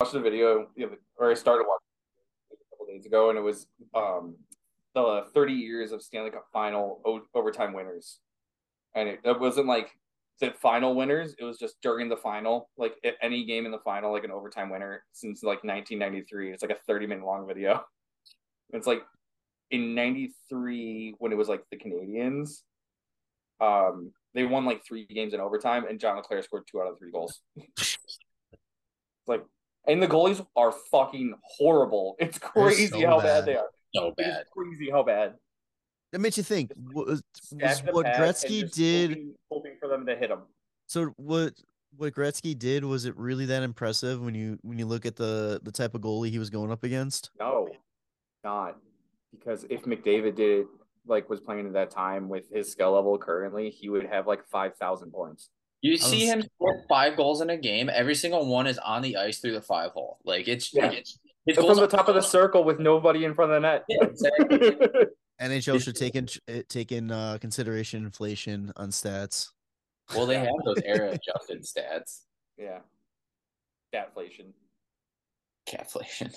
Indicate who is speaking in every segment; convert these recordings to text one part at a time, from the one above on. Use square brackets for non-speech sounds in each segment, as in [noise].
Speaker 1: watched the video, or I started watching a couple days ago, and it was um the 30 years of Stanley Cup final o- overtime winners, and it, it wasn't like the final winners. It was just during the final, like any game in the final, like an overtime winner since like 1993. It's like a 30 minute long video. [laughs] It's like in 93 when it was like the Canadiens, um, they won like three games in overtime, and John LeClair scored two out of three goals. [laughs] like, and the goalies are fucking horrible. It's crazy
Speaker 2: so
Speaker 1: how
Speaker 2: bad.
Speaker 1: bad they are.
Speaker 3: So
Speaker 1: It's
Speaker 3: bad.
Speaker 1: crazy how bad.
Speaker 2: That makes you think. Was, was what Gretzky did?
Speaker 1: hoping, hoping for them to hit them.
Speaker 2: So what what Gretzky did was it really that impressive when you when you look at the the type of goalie he was going up against?
Speaker 1: No, not because if McDavid did like was playing at that time with his skill level currently, he would have like five thousand points.
Speaker 3: You
Speaker 2: was-
Speaker 3: see him score five goals in a game. Every single one is on the ice through the five hole. Like it's,
Speaker 1: Yeah.
Speaker 3: it's his
Speaker 1: From the top of the [laughs] circle with nobody in front of the net.
Speaker 3: Yeah, exactly. [laughs]
Speaker 2: NHL should take in take in uh, consideration inflation on stats.
Speaker 3: well, they have those [laughs] era adjusted stats.
Speaker 1: yeah, catflation.
Speaker 3: Catflation.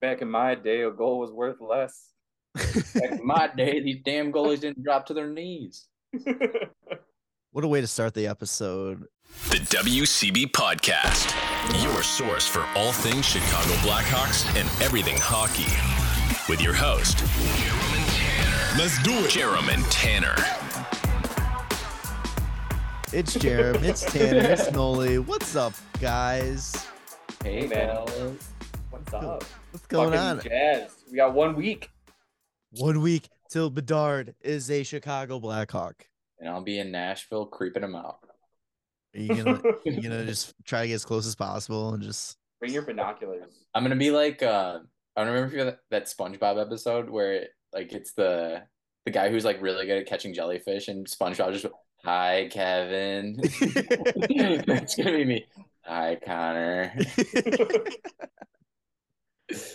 Speaker 1: Back in my day, a goal was worth less.
Speaker 3: Back in my day, these damn goalies didn't drop to their knees.
Speaker 2: What a way to start the episode.
Speaker 4: The WCB Podcast, your source for all things Chicago Blackhawks and everything hockey. With your host, Let's do it. Jarom and Tanner.
Speaker 2: It's Jarom, it's Tanner, it's Nolly. What's up, guys?
Speaker 3: Hey,
Speaker 1: man. What's up?
Speaker 2: What's going
Speaker 1: Fucking
Speaker 2: on?
Speaker 1: Jazz. We got one week.
Speaker 2: One week till Bedard is a Chicago Blackhawk.
Speaker 3: And I'll be in Nashville creeping them out.
Speaker 2: Are you gonna [laughs] you gonna just try to get as close as possible and just
Speaker 1: Bring your binoculars.
Speaker 3: I'm gonna be like uh I don't remember if you that, that SpongeBob episode where like it's the the guy who's like really good at catching jellyfish and SpongeBob just hi Kevin. [laughs] it's gonna be me. Hi Connor. [laughs]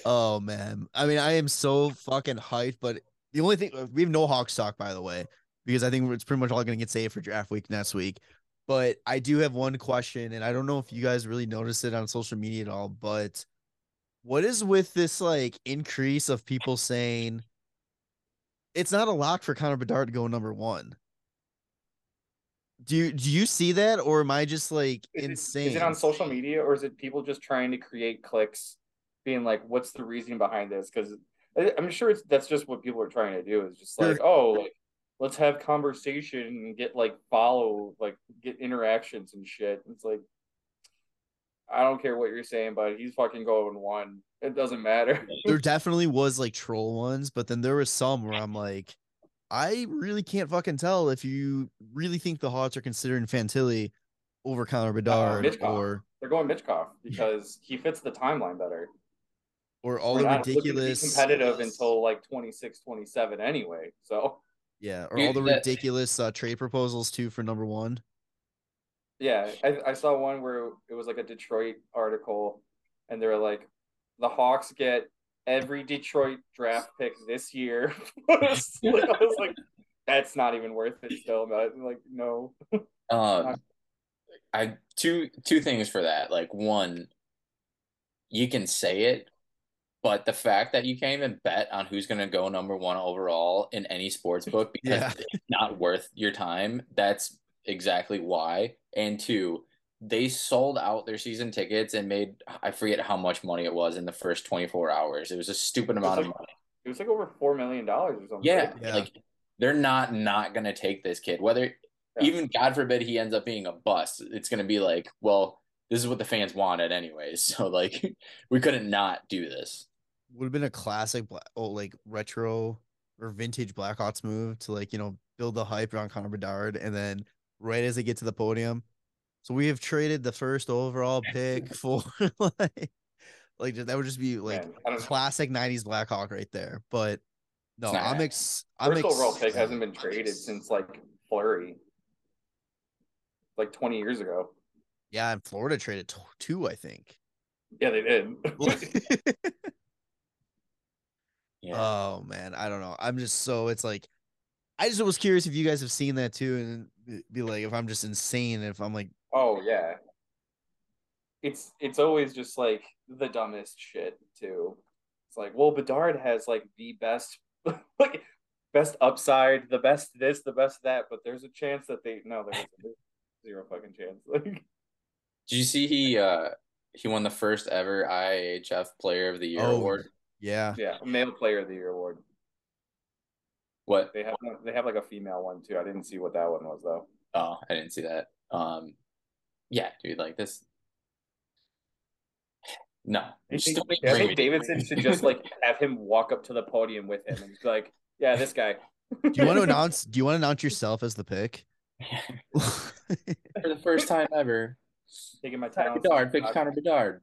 Speaker 2: Oh man. I mean, I am so fucking hyped, but the only thing we have no Hawks talk, by the way, because I think it's pretty much all gonna get saved for draft week next week. But I do have one question, and I don't know if you guys really noticed it on social media at all, but what is with this like increase of people saying it's not a lock for Connor Bedard to go number one? Do you do you see that, or am I just like
Speaker 1: Is
Speaker 2: insane?
Speaker 1: Is it on social media or is it people just trying to create clicks, being like, "What's the reason behind this?" Because eh, I'm sure it's that's just what people are trying to do. Is just like,
Speaker 2: Sure.
Speaker 1: oh, like let's have conversation and get like follow, like get interactions and shit. It's like, I don't care what you're saying, but he's fucking going one. It doesn't matter. [laughs]
Speaker 2: there definitely was like troll ones, but then there was some where I'm like, I really can't fucking tell if you really think the Hawks are considering Fantilli over Connor uh, Bedard
Speaker 1: Michkov.
Speaker 2: or
Speaker 1: They're going Michkov because he fits the timeline better.
Speaker 2: or all
Speaker 1: We're
Speaker 2: the
Speaker 1: not looking to be
Speaker 2: ridiculous
Speaker 1: competitive until like 26, 27 anyway. So
Speaker 2: yeah, or
Speaker 3: Dude,
Speaker 2: all the
Speaker 3: that-
Speaker 2: ridiculous uh, trade proposals too for number one.
Speaker 1: Yeah, I, I saw one where it was like a Detroit article, and they were like, the Hawks get every Detroit draft pick this year. [laughs] I was like, that's not even worth it still. But like, no. [laughs]
Speaker 3: Um, I two two things for that. Like one, you can say it, but the fact that you can't even bet on who's going to go number one overall in any sports [laughs] book because
Speaker 2: Yeah.
Speaker 3: it's not worth your time. That's exactly why. And two, they sold out their season tickets and made I forget how much money it was in the first twenty four hours. It was a stupid amount of money.
Speaker 1: It was like over four million dollars or something.
Speaker 3: Yeah,
Speaker 2: Yeah.
Speaker 3: like they're not not gonna take this kid. Whether
Speaker 1: Yeah.
Speaker 3: even God forbid he ends up being a bust, it's gonna be like, well, this is what the fans wanted anyways. [laughs] So like, we couldn't not do this.
Speaker 2: Would have been a classic, oh like retro or vintage Blackhawks move to like you know build the hype around Connor Bedard, and then right as they get to the podium, so we have traded the first overall [laughs] pick for [laughs] like like that would just be like
Speaker 1: Man, I don't know.
Speaker 2: classic '90s Blackhawk right there. But no, I'm ex. I'm
Speaker 1: First
Speaker 2: ex-
Speaker 1: overall pick hasn't been traded since like Fleury, like twenty years ago.
Speaker 2: Yeah, and Florida traded t- two, I think.
Speaker 1: Yeah, they did. [laughs]
Speaker 3: Yeah.
Speaker 2: Oh man, I don't know. I'm just so it's like I just was curious if you guys have seen that too, and be- be like if I'm just insane, if I'm like
Speaker 1: oh yeah. it's it's always just like the dumbest shit too. It's like, well, Bedard has like the best [laughs] like best upside, the best this, the best that, but there's a chance that they no, there's, [laughs] there's zero fucking chance. [laughs] Like
Speaker 3: Did you see he uh he won the first ever IIHF Player of the Year
Speaker 2: Oh,
Speaker 3: award?
Speaker 2: Yeah.
Speaker 1: yeah, male player of the year award.
Speaker 3: What?
Speaker 1: They have they have like a female one too. I didn't see what that one was though.
Speaker 3: Oh, I didn't see that. Um, yeah, dude, like this. No,
Speaker 1: I think, I think Davidson should just [laughs] like have him walk up to the podium with him and be like, "Yeah, this guy." [laughs]
Speaker 2: Do you want to announce? Do you want to announce yourself as the pick? [laughs]
Speaker 3: for the first time ever.
Speaker 1: taking my
Speaker 3: Connor
Speaker 1: talents?
Speaker 3: Bedard picked Connor Bedard.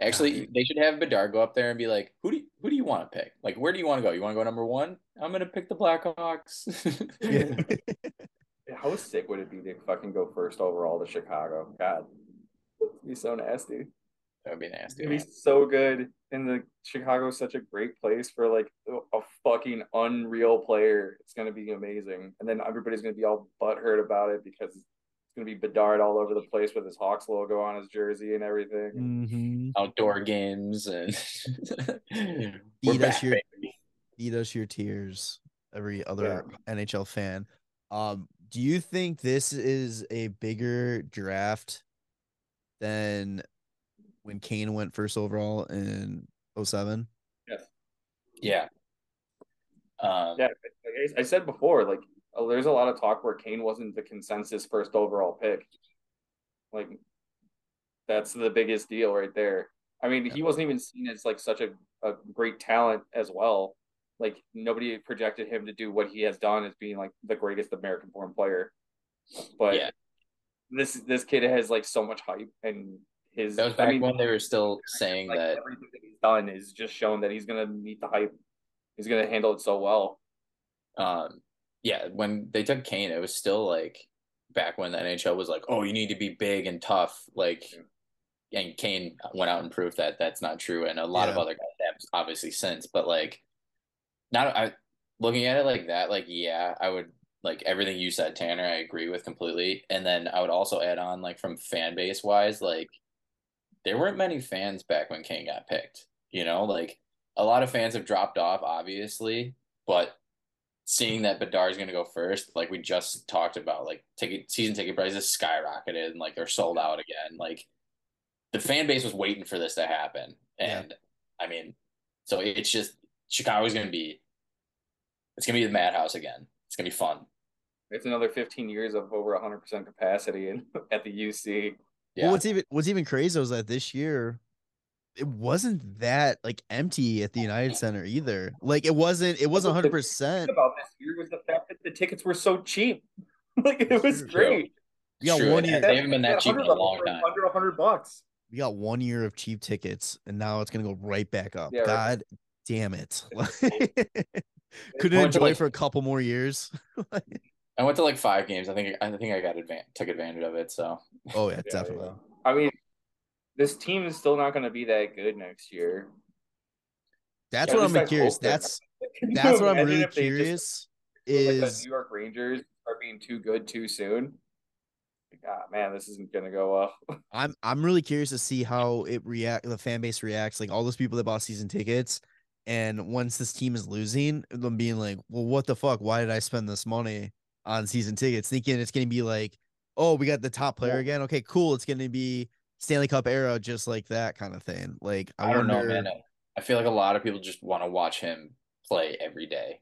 Speaker 3: Actually, they should have Bedard go up there and be like, "Who do you, who do you want to pick? Like, where do you want to go? You want to go number one? I'm gonna pick the Blackhawks."
Speaker 2: yeah. [laughs]
Speaker 1: How sick would it be to fucking go first overall to Chicago? God, it'd be so nasty.
Speaker 3: that would be nasty.
Speaker 1: It'd be so good. And the Chicago's such a great place for like a fucking unreal player. It's gonna be amazing. And then everybody's gonna be all butthurt about it because it's gonna be Bedard all over the place with his Hawks logo on his jersey and everything.
Speaker 2: hmm
Speaker 3: Outdoor games and [laughs]
Speaker 2: Eat
Speaker 3: we're
Speaker 2: us
Speaker 3: back,
Speaker 2: your-
Speaker 3: baby.
Speaker 2: Eat us your tears. Every other NHL fan. Um, do you think this is a bigger draft than when Kane went first overall in 07?
Speaker 3: Yeah. Um,
Speaker 1: Yeah, like I I said before, like there's a lot of talk where Kane wasn't the consensus first overall pick. Like that's the biggest deal right there. I mean, he wasn't even seen as like such a, a great talent as well. Like nobody projected him to do what he has done as being like the greatest American born player. But
Speaker 3: Yeah.
Speaker 1: this this kid has like so much hype and his
Speaker 3: That was
Speaker 1: I
Speaker 3: back
Speaker 1: mean,
Speaker 3: when they were still saying
Speaker 1: like
Speaker 3: that
Speaker 1: everything that he's done is just shown that he's gonna meet the hype. He's gonna handle it so well.
Speaker 3: um yeah, when they took Kane, it was still like back when the NHL was like, oh, you need to be big and tough. Like, and Kane went out and proved that that's not true. And a lot of other guys have obviously since, but like, not I looking at it like that, like, yeah, I would like everything you said, Tanner, I agree with completely. And then I would also add on, like, from fan base wise, like, there weren't many fans back when Kane got picked, you know, like, a lot of fans have dropped off, obviously, but seeing that Bedard is going to go first, like we just talked about, like ticket season ticket prices skyrocketed and like they're sold out again. Like the fan base was waiting for this to happen,
Speaker 2: Yeah.
Speaker 3: and I mean, so it's just Chicago's going to be, it's going to be the madhouse again. It's going to be fun.
Speaker 1: It's another 15 years of over 100% capacity in, [laughs] at the UC.
Speaker 3: Yeah,
Speaker 2: Well, what's even what's even crazy is that this year it wasn't that like empty at the oh, United Center either. Like it wasn't it wasn't hundred percent.
Speaker 1: about this year was the fact that the tickets were so cheap. [laughs] like it was
Speaker 2: True.
Speaker 1: great.
Speaker 2: You got
Speaker 3: True,
Speaker 2: one year
Speaker 3: They haven't been that cheap in a long time.
Speaker 1: Under 100 bucks.
Speaker 2: we got one year of cheap tickets and now it's gonna go right back up.
Speaker 1: Yeah, right.
Speaker 2: God damn it. [laughs] [laughs] Couldn't enjoy
Speaker 3: like-
Speaker 2: for a couple more years.
Speaker 3: I went to like five games. I think I think I got advan- took advantage of it. So
Speaker 2: oh yeah,
Speaker 1: Yeah,
Speaker 2: definitely.
Speaker 1: yeah. I mean, this team is still not going to be that good next year.
Speaker 2: That's
Speaker 1: Yeah,
Speaker 2: what I'm curious. That's [laughs] that's what I'm really curious
Speaker 1: look like the
Speaker 2: is
Speaker 1: New York Rangers are being too good too soon. Like, ah, man, this isn't going to go well. [laughs]
Speaker 2: I'm I'm really curious to see how it react the fan base reacts, like all those people that bought season tickets. And once this team is losing, them being like, Well, what the fuck? Why did I spend this money on season tickets? Thinking it's gonna be like, oh, we got the top player again. Okay, cool. It's gonna be Stanley Cup era, just like that kind of thing. Like I,
Speaker 3: I, don't
Speaker 2: wonder
Speaker 3: know, man. I feel like a lot of people just want to watch him play every day.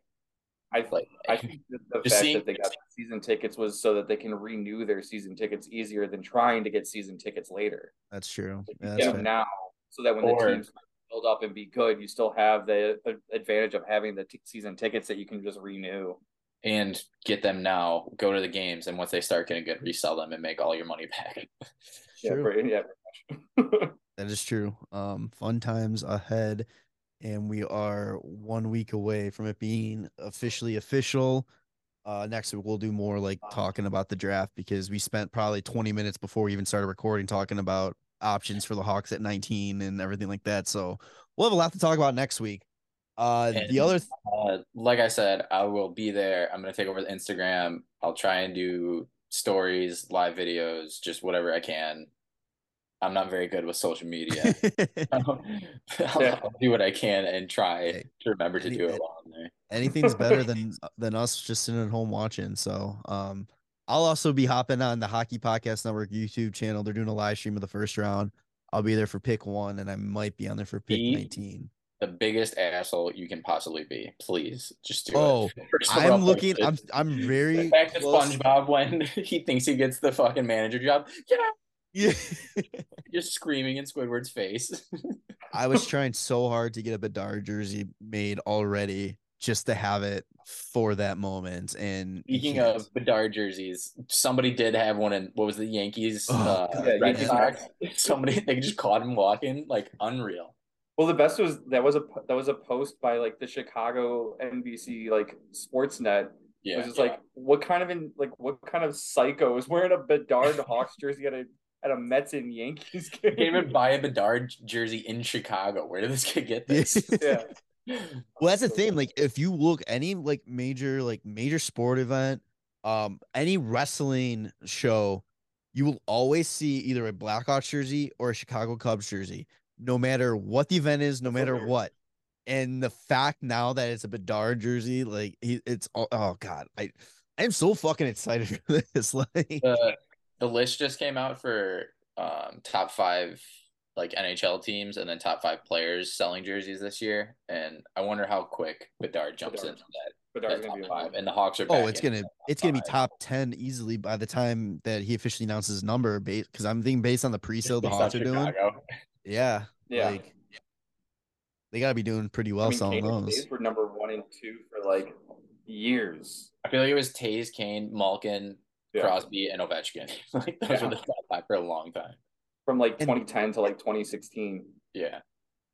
Speaker 1: I
Speaker 3: Like
Speaker 1: I think the fact
Speaker 3: seeing-
Speaker 1: that they got season tickets was so that they can renew their season tickets easier than trying to get season tickets later.
Speaker 2: that's true.
Speaker 1: If
Speaker 2: Yeah, that's
Speaker 1: get now, so that when
Speaker 3: Or-
Speaker 1: the teams build up and be good, you still have the advantage of having the t- season tickets that you can just renew.
Speaker 3: and get them now, go to the games, and once they start getting good, resell them and make all your money back. [laughs]
Speaker 1: Yeah, pretty, yeah, pretty. [laughs]
Speaker 2: That is true. Um, fun times ahead, and we are one week away from it being officially official. Uh, next week we'll do more like talking about the draft because we spent probably 20 minutes before we even started recording talking about options for the Hawks at 19 and everything like that. So we'll have a lot to talk about next week. Uh, the other th-
Speaker 3: Uh, like I said, I will be there. I'm gonna take over the Instagram. I'll try and do stories, live videos, just whatever I can. I'm not very good with social media. [laughs] [laughs] I'll, I'll do what I can and try
Speaker 2: Hey,
Speaker 3: to remember to
Speaker 2: any-
Speaker 3: do it while I'm there.
Speaker 2: Anything's better [laughs] than than us just sitting at home watching. So um I'll also be hopping on the Hockey Podcast Network YouTube channel. They're doing a live stream of the first round. I'll be there for pick one, and I might be on there for pick
Speaker 3: Be-
Speaker 2: 19.
Speaker 3: The biggest asshole you can possibly be. Please just do
Speaker 2: Oh,
Speaker 3: it. First
Speaker 2: I'm looking. I'm I'm very
Speaker 3: back to
Speaker 2: close-
Speaker 3: SpongeBob when [laughs] he thinks he gets the fucking manager job. Yeah,
Speaker 2: Yeah. [laughs]
Speaker 3: just screaming in Squidward's face.
Speaker 2: I was [laughs] trying so hard to get a Bedard jersey made already just to have it for that moment. And
Speaker 3: Speaking of Bedard jerseys, somebody did have one in what was the Yankees?
Speaker 2: Oh,
Speaker 3: uh,
Speaker 2: God,
Speaker 1: Yeah,
Speaker 3: Red
Speaker 1: Yankees
Speaker 3: Sox. Somebody they just caught him walking like unreal.
Speaker 1: Well, the best was that was a that was a post by like the Chicago NBC like Sportsnet. It
Speaker 3: Yeah,
Speaker 1: was just
Speaker 3: yeah.
Speaker 1: like, what kind of in like what kind of psycho is wearing a Bedard Hawks [laughs] jersey at a at a Mets and Yankees game?
Speaker 3: You can't even buy a Bedard jersey in Chicago. Where did this kid get this? [laughs]
Speaker 1: yeah,
Speaker 2: Well, that's the thing. Like, if you look any like major like major sport event, um, any wrestling show, you will always see either a Blackhawks jersey or a Chicago Cubs jersey, no matter what the event is, no matter
Speaker 1: hilarious.
Speaker 2: what. And the fact now that it's a Bedard jersey, like he, it's oh, oh god, I I'm so fucking excited [laughs] for this. Like,
Speaker 3: the the list just came out for um top five like NHL teams and then top five players selling jerseys this year. And I wonder how quick Bedard jumps
Speaker 1: Bedard.
Speaker 3: into that,
Speaker 1: Bedard's
Speaker 3: that
Speaker 1: gonna
Speaker 3: top
Speaker 1: be
Speaker 3: five. And the Hawks are back
Speaker 2: oh, it's gonna
Speaker 3: the
Speaker 2: it's gonna be top ten easily by the time that he officially announces his number. Because I'm thinking based on the pre-sale the Hawks are doing.
Speaker 3: Chicago.
Speaker 2: Yeah.
Speaker 1: Yeah.
Speaker 2: Like they gotta be doing pretty well
Speaker 1: I mean,
Speaker 2: selling
Speaker 1: Kane
Speaker 2: those.
Speaker 1: Toews were number one and two for like years.
Speaker 3: I feel like it was Toews, Kane, Malkin,
Speaker 1: Yeah.
Speaker 3: Crosby, and Ovechkin. [laughs] like those
Speaker 1: Yeah.
Speaker 3: were the top five for a long time.
Speaker 1: From like
Speaker 2: And-
Speaker 1: 2010 to like 2016.
Speaker 3: Yeah.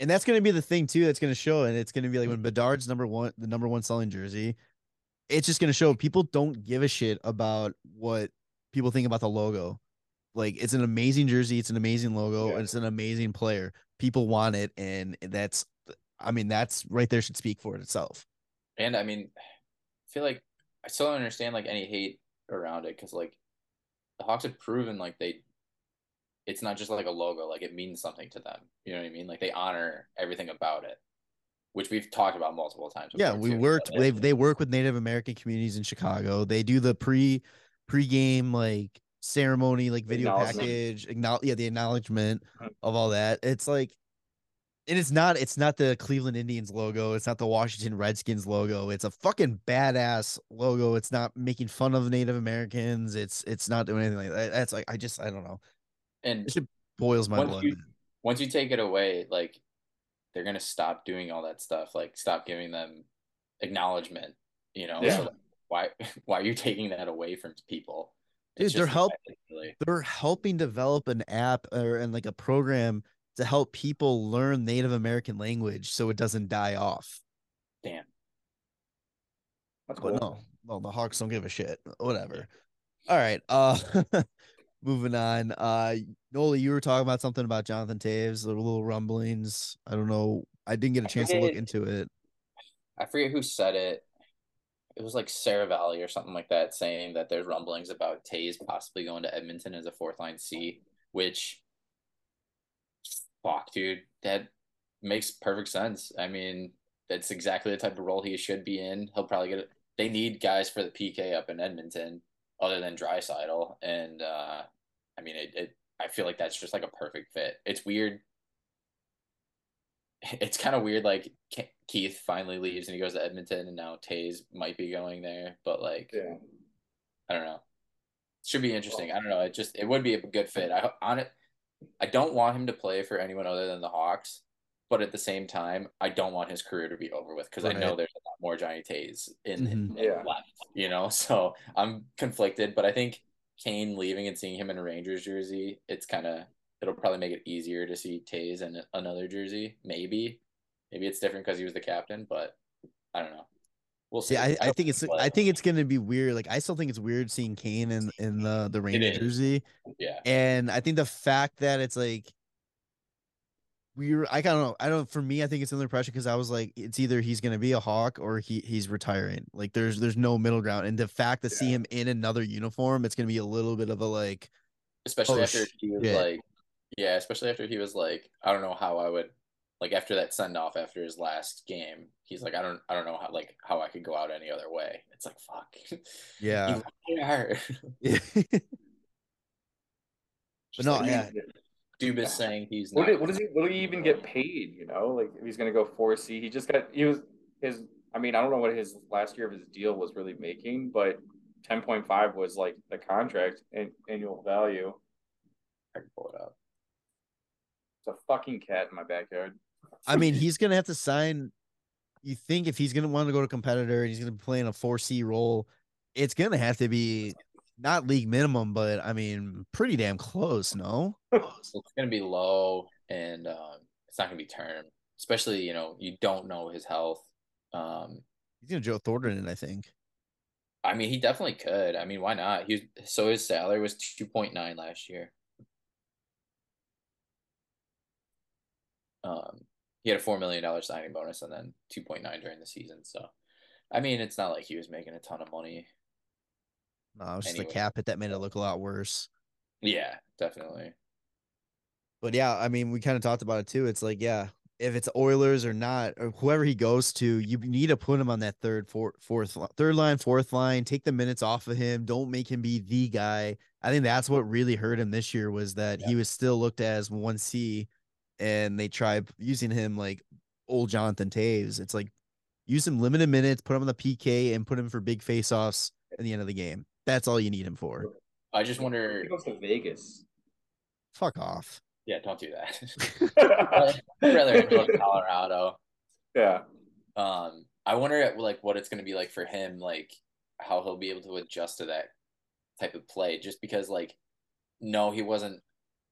Speaker 2: And that's gonna be the thing too. That's gonna show, and it's gonna be like when mm-hmm. Bedard's number one, the number one selling jersey. It's just gonna show people don't give a shit about what people think about the logo. Like it's an amazing jersey, it's an amazing logo,
Speaker 1: Yeah.
Speaker 2: and it's an amazing player. People want it, and that's, I mean, that's right there should speak for it itself.
Speaker 3: And I mean, I feel like I still don't understand like any hate around it because like the Hawks have proven like they, it's not just like a logo, like it means something to them. You know what I mean? Like they honor everything about it, which we've talked about multiple times.
Speaker 2: Yeah, we
Speaker 3: too.
Speaker 2: worked. They they work with Native American communities in Chicago. They do the pre pre-game like ceremony, like video package, acknowledge yeah, the acknowledgement
Speaker 1: Mhm.
Speaker 2: of all that. It's like, and it's not it's not the Cleveland Indians logo. It's not the Washington Redskins logo. It's a fucking badass logo. It's not making fun of Native Americans. It's it's not doing anything like that. That's like I just I don't know.
Speaker 3: and
Speaker 2: It should boils my
Speaker 3: once
Speaker 2: blood.
Speaker 3: you once you take it away, like they're gonna stop doing all that stuff. Like stop giving them acknowledgement. You know,
Speaker 1: Yeah.
Speaker 3: so like, why [laughs] why are you taking that away from people?
Speaker 2: Dude, they're help-
Speaker 3: really-
Speaker 2: they're helping develop an app or and like a program to help people learn Native American language so it doesn't die off.
Speaker 3: Damn.
Speaker 1: That's
Speaker 2: But
Speaker 1: cool.
Speaker 2: no, no, the Hawks don't give a shit. Whatever. All right. Uh [laughs] moving on. Uh Nolly, you were talking about something about Jonathan Toews, the little rumblings. I don't know. I didn't get a chance to look into it.
Speaker 3: I forget who said it. It was like Seravalli or something like that, saying that there's rumblings about Toews possibly going to Edmonton as a fourth line C, which fuck, dude, that makes perfect sense. I mean, that's exactly the type of role he should be in. He'll probably get it. They need guys for the PK up in Edmonton, other than Draisaitl, and uh, I mean, it, it. I feel like that's just like a perfect fit. It's weird [laughs] it's kind of weird. Like Ke- Keith finally leaves and he goes to Edmonton, and now Toews might be going there. But like,
Speaker 1: Yeah.
Speaker 3: I don't know. Should be interesting. I don't know. It just it would be a good fit. I on it. I don't want him to play for anyone other than the Hawks, but at the same time, I don't want his career to be over with because I know there's a lot more Johnny Toews in, in
Speaker 2: Mhm.
Speaker 1: Yeah.
Speaker 3: left. You know, [laughs] so I'm conflicted. But I think Kane leaving and seeing him in a Rangers jersey, it's kind of it'll probably make it easier to see Toews in another jersey. Maybe, maybe it's different because he was the captain, but I don't know. We'll see.
Speaker 2: See, I, I think it's
Speaker 3: play.
Speaker 2: I think it's gonna be weird. Like I still think it's weird seeing Kane in, in the, the Ranger jersey.
Speaker 3: yeah.
Speaker 2: And I think the fact that it's like we're I don't know. I don't for me, I think it's another impression because I was like, it's either he's gonna be a hawk or he he's retiring. Like there's there's no middle ground. And the fact to see him in another uniform, it's gonna be a little bit of a like
Speaker 3: especially
Speaker 2: Oh,
Speaker 3: after he was like Yeah, especially after he was like, I don't know how I would like after that send off after his last game. He's like, I don't, I don't know how like how I could go out any other way. It's like fuck. [laughs]
Speaker 2: Yeah.
Speaker 3: He hard. [laughs]
Speaker 2: Yeah.
Speaker 1: Just
Speaker 2: no,
Speaker 1: like,
Speaker 2: yeah.
Speaker 3: Dubas saying he's
Speaker 1: What, did, what does he? What do he even get paid? You know, like if he's gonna go four C, he just got he was his. I mean, I don't know what his last year of his deal was really making, but ten point five was like the contract and annual value.
Speaker 3: I can pull it up.
Speaker 1: It's a fucking cat in my backyard.
Speaker 2: I mean, he's gonna have to sign. You think if he's gonna want to go to competitor and he's gonna be playing a four C role, it's gonna have to be not league minimum, but I mean, pretty damn close. No, [laughs]
Speaker 3: it's gonna be low, and um, it's not gonna be term. Especially you know you don't know his health. Um,
Speaker 2: he's gonna Joe Thornton, I think.
Speaker 3: I mean he definitely could. I mean why not? He was, so his salary was two point nine last year. Um, he had a four million dollar signing bonus and then two point nine during the season. So, I mean, it's not like he was making a ton of money.
Speaker 2: No, it was just
Speaker 3: Anyway.
Speaker 2: the cap hit that made it look a lot worse.
Speaker 3: Yeah, definitely.
Speaker 2: But yeah, I mean, we kind of talked about it too. It's like, yeah, if it's Oilers or not, or whoever he goes to, you need to put him on that third, fourth, fourth, third line, fourth line. Take the minutes off of him. Don't make him be the guy. I think that's what really hurt him this year was that he was still looked at as one C, and they try using him like old Jonathan Toews. It's like use him limited minutes, put him on the PK, and put him for big faceoffs at the end of the game. That's all you need him for.
Speaker 3: I just wonder.
Speaker 1: He goes to Vegas.
Speaker 2: Fuck off.
Speaker 3: Yeah, don't do that. [laughs] I'd rather him go to Colorado.
Speaker 1: yeah.
Speaker 3: Um, I wonder like what it's gonna be like for him, like how he'll be able to adjust to that type of play. Just because, like, no, he wasn't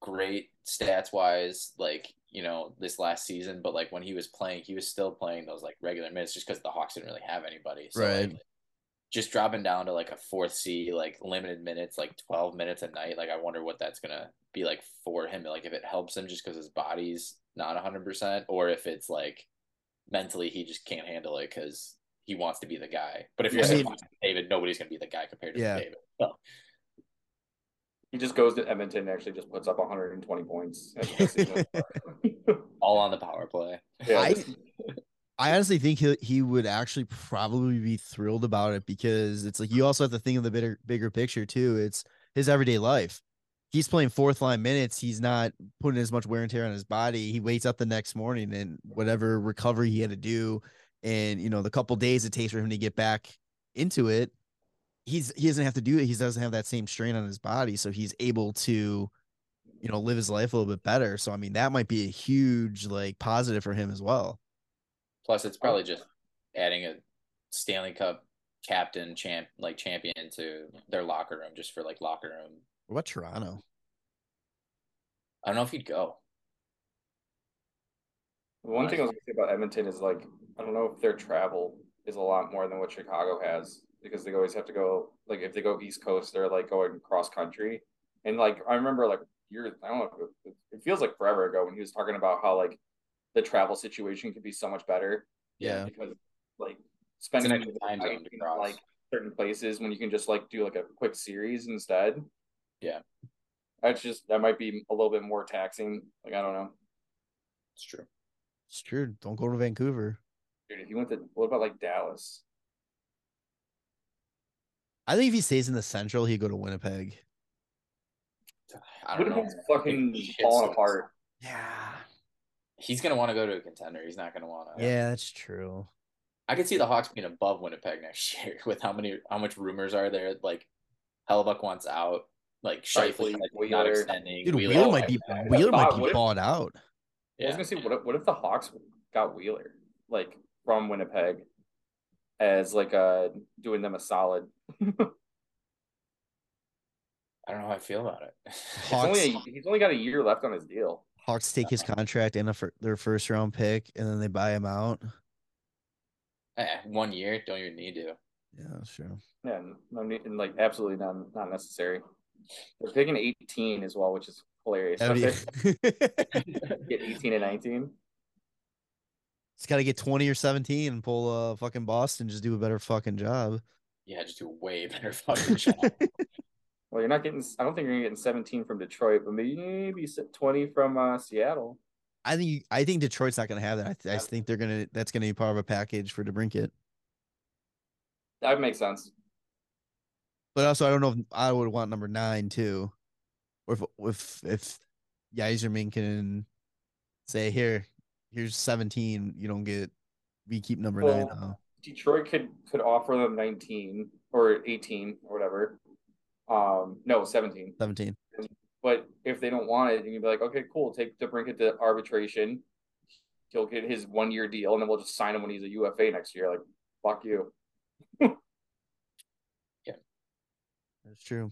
Speaker 3: great stats wise, like you know this last season, but like when he was playing, he was still playing those like regular minutes, just because the Hawks didn't really have anybody. So
Speaker 2: Right.
Speaker 3: like, just dropping down to like a fourth C, like limited minutes, like twelve minutes a night. Like I wonder what that's gonna be like for him. Like if it helps him just because his body's not hundred percent, or if it's like mentally he just can't handle it because he wants to be the guy. But if you're
Speaker 1: Yeah.
Speaker 3: saying
Speaker 2: I mean-
Speaker 3: David, nobody's gonna be the guy compared to
Speaker 2: Yeah.
Speaker 3: David. So,
Speaker 1: He just goes to Edmonton and actually just puts up 120 points. That's the season.
Speaker 3: all on the power play.
Speaker 1: yeah,
Speaker 2: I- I honestly think he he would actually probably be thrilled about it because it's like you also have to think of the bigger bigger picture too. It's his everyday life. He's playing fourth line minutes. He's not putting as much wear and tear on his body. He wakes up the next morning and whatever recovery he had to do, and you know the couple days it takes for him to get back into it, he's he doesn't have to do it. He doesn't have that same strain on his body, so he's able to, you know, live his life a little bit better. So I mean that might be a huge like positive for him as well.
Speaker 3: Plus, it's probably oh. just adding a Stanley Cup captain champ like champion to their locker room just for like locker room.
Speaker 2: What about Toronto?
Speaker 3: I don't know if he'd go.
Speaker 1: One thing I was gonna say about Edmonton is like I don't know if their travel is a lot more than what Chicago has because they always have to go like if they go East Coast they're like going cross country and like I remember like years I don't know it, it feels like forever ago when he was talking about how like the travel situation could be so much better
Speaker 2: Yeah.
Speaker 1: because like spending
Speaker 3: an extra time
Speaker 1: in, like certain places when you can just like do like a quick series instead.
Speaker 3: Yeah.
Speaker 1: That's just that might be a little bit more taxing. Like I don't know.
Speaker 3: It's true.
Speaker 2: It's true. Don't go to Vancouver.
Speaker 1: Dude, if you went to what about like Dallas?
Speaker 2: I think if he stays in the Central, he'd go to Winnipeg.
Speaker 3: I don't know.
Speaker 1: Fucking falling apart.
Speaker 2: Yeah.
Speaker 3: He's gonna want to go to a contender. He's not gonna want to.
Speaker 2: Yeah, that's true.
Speaker 3: I could see the Hawks being above Winnipeg next [laughs] year with how many how much rumors are there. Like Hellebuyck wants out. Like Scheifele
Speaker 1: Scheifele,
Speaker 3: like, not
Speaker 1: Wheeler.
Speaker 3: extending.
Speaker 2: Dude,
Speaker 3: Wheeler-
Speaker 2: Wheeler might be
Speaker 1: I- I
Speaker 2: Wheeler might be
Speaker 1: what
Speaker 2: bought out.
Speaker 1: Yeah, I was gonna say, what if, what if the Hawks got Wheeler like from Winnipeg as like uh doing them a solid? [laughs]
Speaker 3: I don't know how I feel about it.
Speaker 1: It's
Speaker 2: Hawks,
Speaker 1: only a, he's only got a year left on his deal.
Speaker 2: Hawks take his contract and a fir- their first round pick, and then they buy him out.
Speaker 3: Eh, one year, don't even need to.
Speaker 2: Yeah, sure.
Speaker 1: Yeah, no need, and like absolutely not not necessary. They're picking 18 as well, which is hilarious.
Speaker 2: That'd
Speaker 1: Don't
Speaker 2: be-
Speaker 1: they [laughs] [laughs] Get 18 and 19.
Speaker 2: He's got to get 20 or 17 and pull uh fucking Boston, just do a better fucking job.
Speaker 3: Yeah, just do a way [laughs] better [laughs] fucking job.
Speaker 1: Well, you're not getting. I don't think you're getting 17 from Detroit, but maybe 20 from uh, Seattle.
Speaker 2: I think I think Detroit's not going to have that. I, th- I think they're gonna. That's going to be part of a package for DeBrincat.
Speaker 1: That would make sense.
Speaker 2: But also, I don't know if I would want number nine too, or if if if Yzerman can say here, here's 17. You don't get. We keep number
Speaker 1: Well,
Speaker 2: nine. Now.
Speaker 1: Detroit could could offer them 19 or 18 or whatever. Um, no, 17.
Speaker 2: 17.
Speaker 1: But if they don't want it, you'd be like, okay, cool, take DeBrincat to arbitration. He'll get his one year deal, and then we'll just sign him when he's a UFA next year. Like, fuck you. [laughs]
Speaker 2: Yeah, that's true.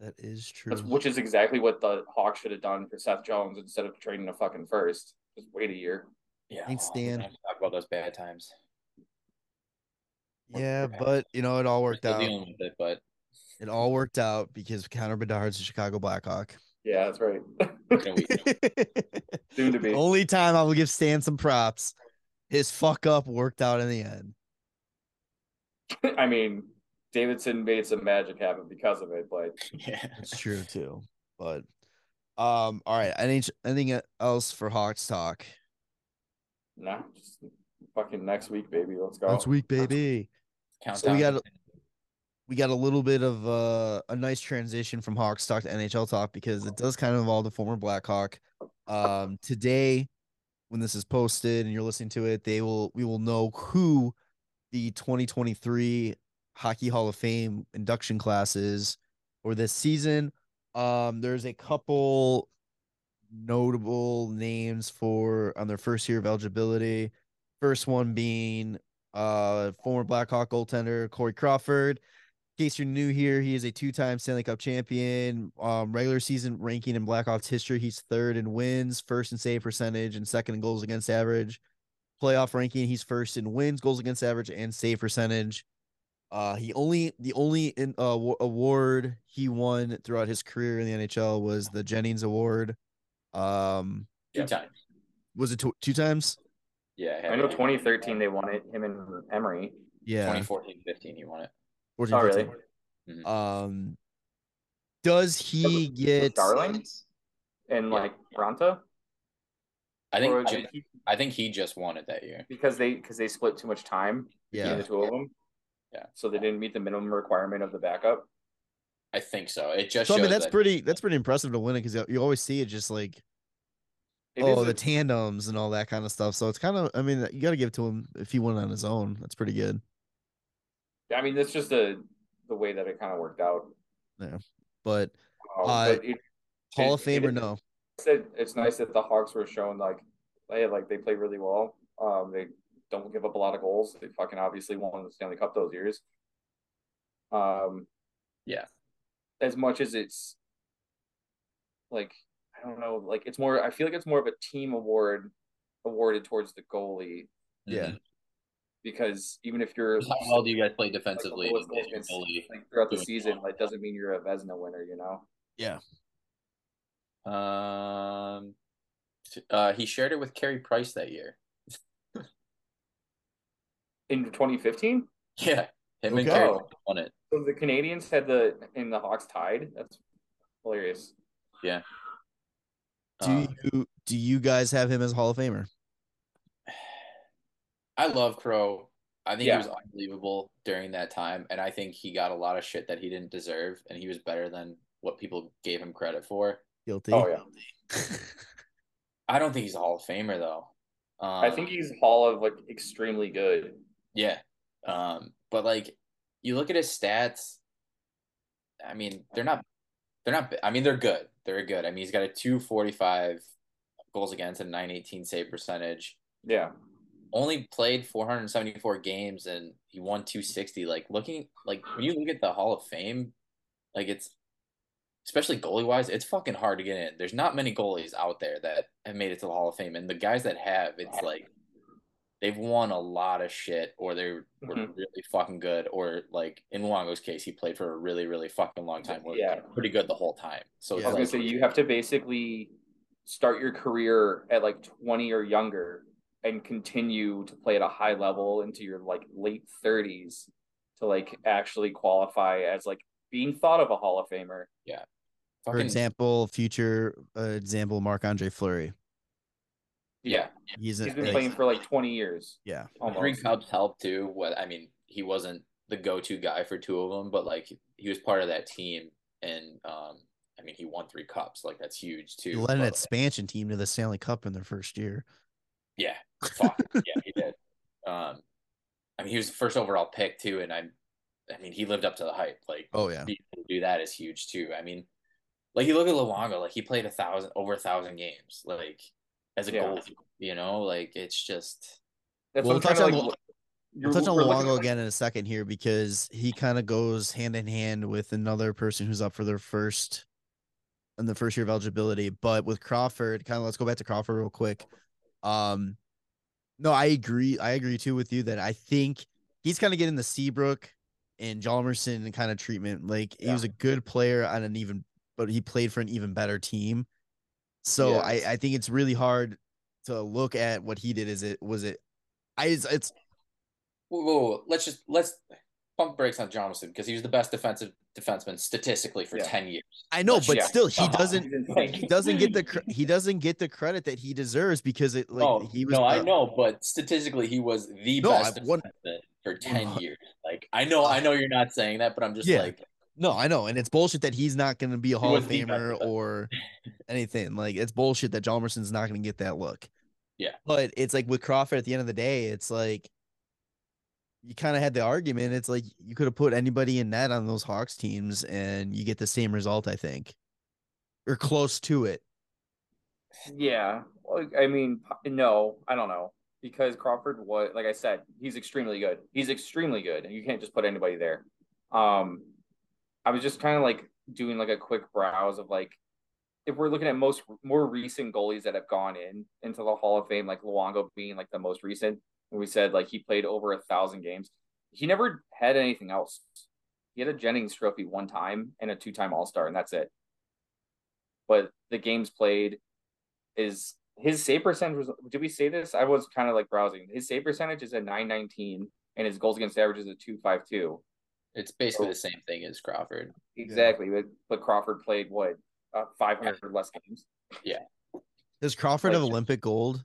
Speaker 2: That is true.
Speaker 1: That's, which is exactly what the Hawks should have done for Seth Jones instead of trading a fucking first. Just wait a year.
Speaker 3: Yeah.
Speaker 2: Thanks,
Speaker 3: well,
Speaker 2: Dan.
Speaker 3: don't have to Talk about those bad times.
Speaker 2: yeah, but you know it all worked out.
Speaker 3: dealing with it, but
Speaker 2: It all worked out because Connor Bedard's a Chicago Blackhawk.
Speaker 1: Yeah, that's right. [laughs]
Speaker 3: you know, we,
Speaker 1: Soon to be.
Speaker 2: Only time I will give Stan some props. His fuck up worked out in the end. [laughs]
Speaker 1: I mean, Davidson made some magic happen because of it, but [laughs]
Speaker 3: yeah.
Speaker 2: It's true too. But um, all right. Any anything else for Hawks talk?
Speaker 1: nah, just fucking next week, baby. Let's go.
Speaker 2: Next week, baby.
Speaker 3: Count
Speaker 2: So we
Speaker 3: down.
Speaker 2: got we got a little bit of uh, a nice transition from Hawks talk to NHL talk because it does kind of involve the former Blackhawk. Um, today, when this is posted and you're listening to it, they will we will know who the 2023 Hockey Hall of Fame induction class is for this season. Um, there's a couple notable names for on their first year of eligibility. First one being uh former Blackhawk goaltender Corey Crawford. In case you're new here, he is a two-time Stanley Cup champion. Um, regular season ranking in Blackhawks history, he's third in wins, first in save percentage, and second in goals against average. Playoff ranking, he's first in wins, goals against average, and save percentage. Uh, he only the only in, uh, award he won throughout his career in the NHL was the Jennings Award. Um,
Speaker 3: two times.
Speaker 2: was it two, two times?
Speaker 3: Yeah.
Speaker 1: I know 2013 they won it. Him and Emery.
Speaker 2: Yeah,
Speaker 3: 2014 15, he won it.
Speaker 2: 14,
Speaker 1: Oh, really?
Speaker 2: 15.
Speaker 3: Mhm.
Speaker 2: Um, does he get
Speaker 1: Darling and like Bronta.
Speaker 3: I think
Speaker 1: Or he-
Speaker 3: I think he just won it that year.
Speaker 1: because they because they split too much time between
Speaker 2: Yeah,
Speaker 1: the two of them.
Speaker 3: Yeah.
Speaker 1: So they didn't meet the minimum requirement of the backup.
Speaker 3: I think so. It just
Speaker 2: so I mean that's
Speaker 3: that-
Speaker 2: pretty that's pretty impressive to win it because you always see it just like
Speaker 1: It
Speaker 2: oh the
Speaker 1: a-
Speaker 2: tandems and all that kind of stuff. So it's kind of I mean you got to give it to him if he won on his own. That's pretty good.
Speaker 1: I mean, that's just the the way that it kind of worked out.
Speaker 2: But
Speaker 1: Um,
Speaker 2: Uh,
Speaker 1: but it,
Speaker 2: Hall
Speaker 1: It-
Speaker 2: of Fame
Speaker 1: it
Speaker 2: or no?
Speaker 1: said it's nice that the Hawks were shown like they like they play really well. Um, they don't give up a lot of goals. They fucking obviously won the Stanley Cup those years. Um,
Speaker 3: Yeah.
Speaker 1: As much as it's like I don't know, like it's more. I feel like it's more of a team award awarded towards the goalie
Speaker 2: Yeah.
Speaker 3: Mhm.
Speaker 1: because even if you're
Speaker 3: How well do you guys play defensively?
Speaker 1: lowest
Speaker 3: and get your
Speaker 1: goal
Speaker 3: goalie?
Speaker 1: like throughout the season,
Speaker 3: well.
Speaker 1: like doesn't mean you're a Vezina winner. You know.
Speaker 2: Yeah.
Speaker 3: Um, uh, he shared it with Carey Price that year.
Speaker 1: In 2015,
Speaker 3: Yeah, him and
Speaker 2: Okay.
Speaker 3: Carey
Speaker 1: Oh.
Speaker 3: Won it.
Speaker 1: so the Canadiens had the and the Hawks tied. That's hilarious.
Speaker 3: Yeah.
Speaker 2: Do
Speaker 3: Um,
Speaker 2: you do you guys have him as Hall of Famer?
Speaker 3: I love Crow. I think
Speaker 1: Yeah.
Speaker 3: he was unbelievable during that time, and I think he got a lot of shit that he didn't deserve, and he was better than what people gave him credit for.
Speaker 2: Guilty.
Speaker 1: Oh yeah. [laughs]
Speaker 3: I don't think he's a Hall of Famer though. Um,
Speaker 1: I think he's Hall of like extremely good.
Speaker 3: Yeah. Um, but like you look at his stats, I mean, they're not they're not I mean, they're good. They're good. I mean, he's got a 245 goals against and 918 save percentage.
Speaker 1: Yeah.
Speaker 3: Only played 474 games and he won 260. Like looking like when you look at the Hall of Fame, like it's especially goalie wise, it's fucking hard to get in. There's not many goalies out there that have made it to the Hall of Fame. And the guys that have, it's like they've won a lot of shit or they were
Speaker 1: Mhm.
Speaker 3: really fucking good or like in Luongo's case he played for a really really fucking long time was
Speaker 1: Yeah.
Speaker 3: pretty good the whole time so
Speaker 2: Yeah.
Speaker 1: I was gonna
Speaker 3: it's
Speaker 1: say you have to basically start your career at like 20 or younger and continue to play at a high level into your like late 30s to like actually qualify as like being thought of a Hall of Famer.
Speaker 2: Yeah.
Speaker 3: For
Speaker 2: example, future uh, example, Marc Andre Fleury.
Speaker 1: Yeah,
Speaker 2: He's,
Speaker 1: he's been
Speaker 2: like-
Speaker 1: playing for like 20 years.
Speaker 2: Yeah.
Speaker 3: three
Speaker 1: Almost.
Speaker 3: Cubs helped too. What I mean, he wasn't the go-to guy for two of them, but like he was part of that team, and um, I mean, he won three cups. Like that's huge too.
Speaker 2: He led an expansion team to the Stanley Cup in their first year.
Speaker 3: Yeah, yeah, he did. Um, I mean, he was the first overall pick too, and I'm, I mean, he lived up to the hype. Like,
Speaker 2: Oh yeah.
Speaker 3: to do that is huge too. I mean, like you look at Luongo, like he played a thousand over a thousand games, like as a
Speaker 1: Yeah.
Speaker 3: goalie. You know, like it's just
Speaker 1: That's
Speaker 2: We'll
Speaker 1: I'm
Speaker 2: touch
Speaker 1: trying to
Speaker 2: on
Speaker 1: like.
Speaker 2: We'll touch on
Speaker 1: we're
Speaker 2: Luongo again in a second here because he kind of goes hand in hand with another person who's up for their first in the first year of eligibility. But with Crawford, kind of let's go back to Crawford real quick. Um, no, I agree. I agree too with you that I think he's kind of getting the Seabrook and Hjalmarsson kind of treatment. Like he was a good player on an even, but he played for an even better team. So
Speaker 1: Yeah.
Speaker 2: I, I think it's really hard to look at what he did. Is it was it? I it's, it's
Speaker 3: whoa, whoa, whoa, let's just let's pump brakes on Johnson because he was the best defensive defenseman statistically for
Speaker 1: Yeah.
Speaker 3: ten years.
Speaker 2: I know,
Speaker 3: Let's
Speaker 2: but still, he
Speaker 3: Uh-huh.
Speaker 2: doesn't. He doesn't get the cr- he doesn't get the credit that he deserves because it like
Speaker 3: oh,
Speaker 2: he was.
Speaker 3: no, I know, but statistically, he was the
Speaker 2: No,
Speaker 3: best
Speaker 2: one-
Speaker 3: defenseman for [laughs] ten years. Like I know, I know you're not saying that, but I'm just
Speaker 2: Yeah.
Speaker 3: like,
Speaker 2: No, I know, and it's bullshit that he's not going to be a Hall of
Speaker 3: was the best
Speaker 2: Famer or anything. Like it's bullshit that Hjalmarsson's not going to get that look.
Speaker 3: Yeah.
Speaker 2: but it's like with Crawford at the end of the day, it's like you kind of had the argument. It's like you could have put anybody in net on those Hawks teams, and you get the same result. I think, or close to it.
Speaker 1: Yeah. I mean, no, I don't know. Because Crawford was, like I said, he's extremely good. He's extremely good, and you can't just put anybody there. Um, I was just kind of like doing like a quick browse of like, if we're looking at most more recent goalies that have gone in into the Hall of Fame, like Luongo being like the most recent, we said like he played over a thousand games. He never had anything else. He had a Jennings Trophy one time and a two-time All Star, and that's it. But the games played is his save percentage was did we say this? I was kind of like browsing. His save percentage is at 919 and his goals against average is at 252.
Speaker 3: It's basically the same thing as Crawford.
Speaker 1: Exactly. But, but Crawford played what uh, 500 less games. Yeah.
Speaker 2: Does Crawford have Olympic gold?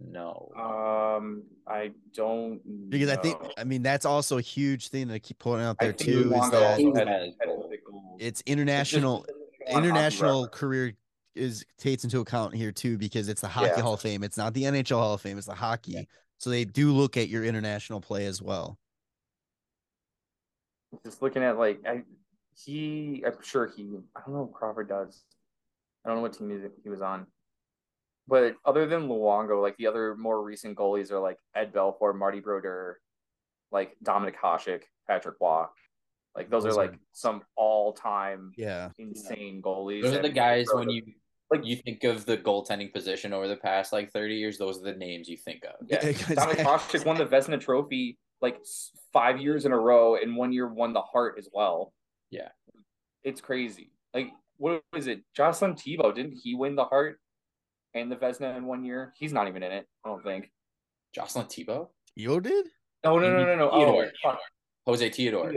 Speaker 3: No,
Speaker 1: Um I don't
Speaker 2: Because I think. I mean that's also a huge thing to keep pulling out there too. Is that
Speaker 1: also had,
Speaker 3: Has
Speaker 1: had
Speaker 3: gold.
Speaker 1: Olympic gold.
Speaker 2: it's
Speaker 1: It's
Speaker 2: international
Speaker 1: it's
Speaker 2: international career is takes into account here too because it's the hockey
Speaker 1: Yeah.
Speaker 2: hall of fame it's not the nhl hall of fame it's the hockey so they do look at your international play as well
Speaker 1: just looking at like I he I'm sure he I don't know if Crawford does. I don't know what team he, he was on. But other than Luongo, like the other more recent goalies are like Ed Belfour, Marty Brodeur, like Dominic Hasek, Patrick Roy. Like those,
Speaker 2: Those
Speaker 1: are
Speaker 2: are-
Speaker 1: like some all time
Speaker 2: yeah
Speaker 1: insane goalies.
Speaker 3: those are the guys
Speaker 1: Brodeur-
Speaker 3: when you
Speaker 1: like
Speaker 3: you think of the goaltending position over the past like thirty years. Those are the names you think of.
Speaker 1: Yeah,
Speaker 2: Yeah,
Speaker 1: Dominic Hasek won the Vezina Trophy like five years in a row, and one year won the Hart as well.
Speaker 3: Yeah.
Speaker 1: it's crazy. Like, what is it? Jocelyn Thibault didn't he win the Hart and the Vezina in one year? He's not even in it. I don't think.
Speaker 3: Jocelyn Thibault,
Speaker 2: yo did
Speaker 1: No, no, no, no, no. Oh,
Speaker 3: Theodore.
Speaker 1: fuck.
Speaker 3: Jose Theodore.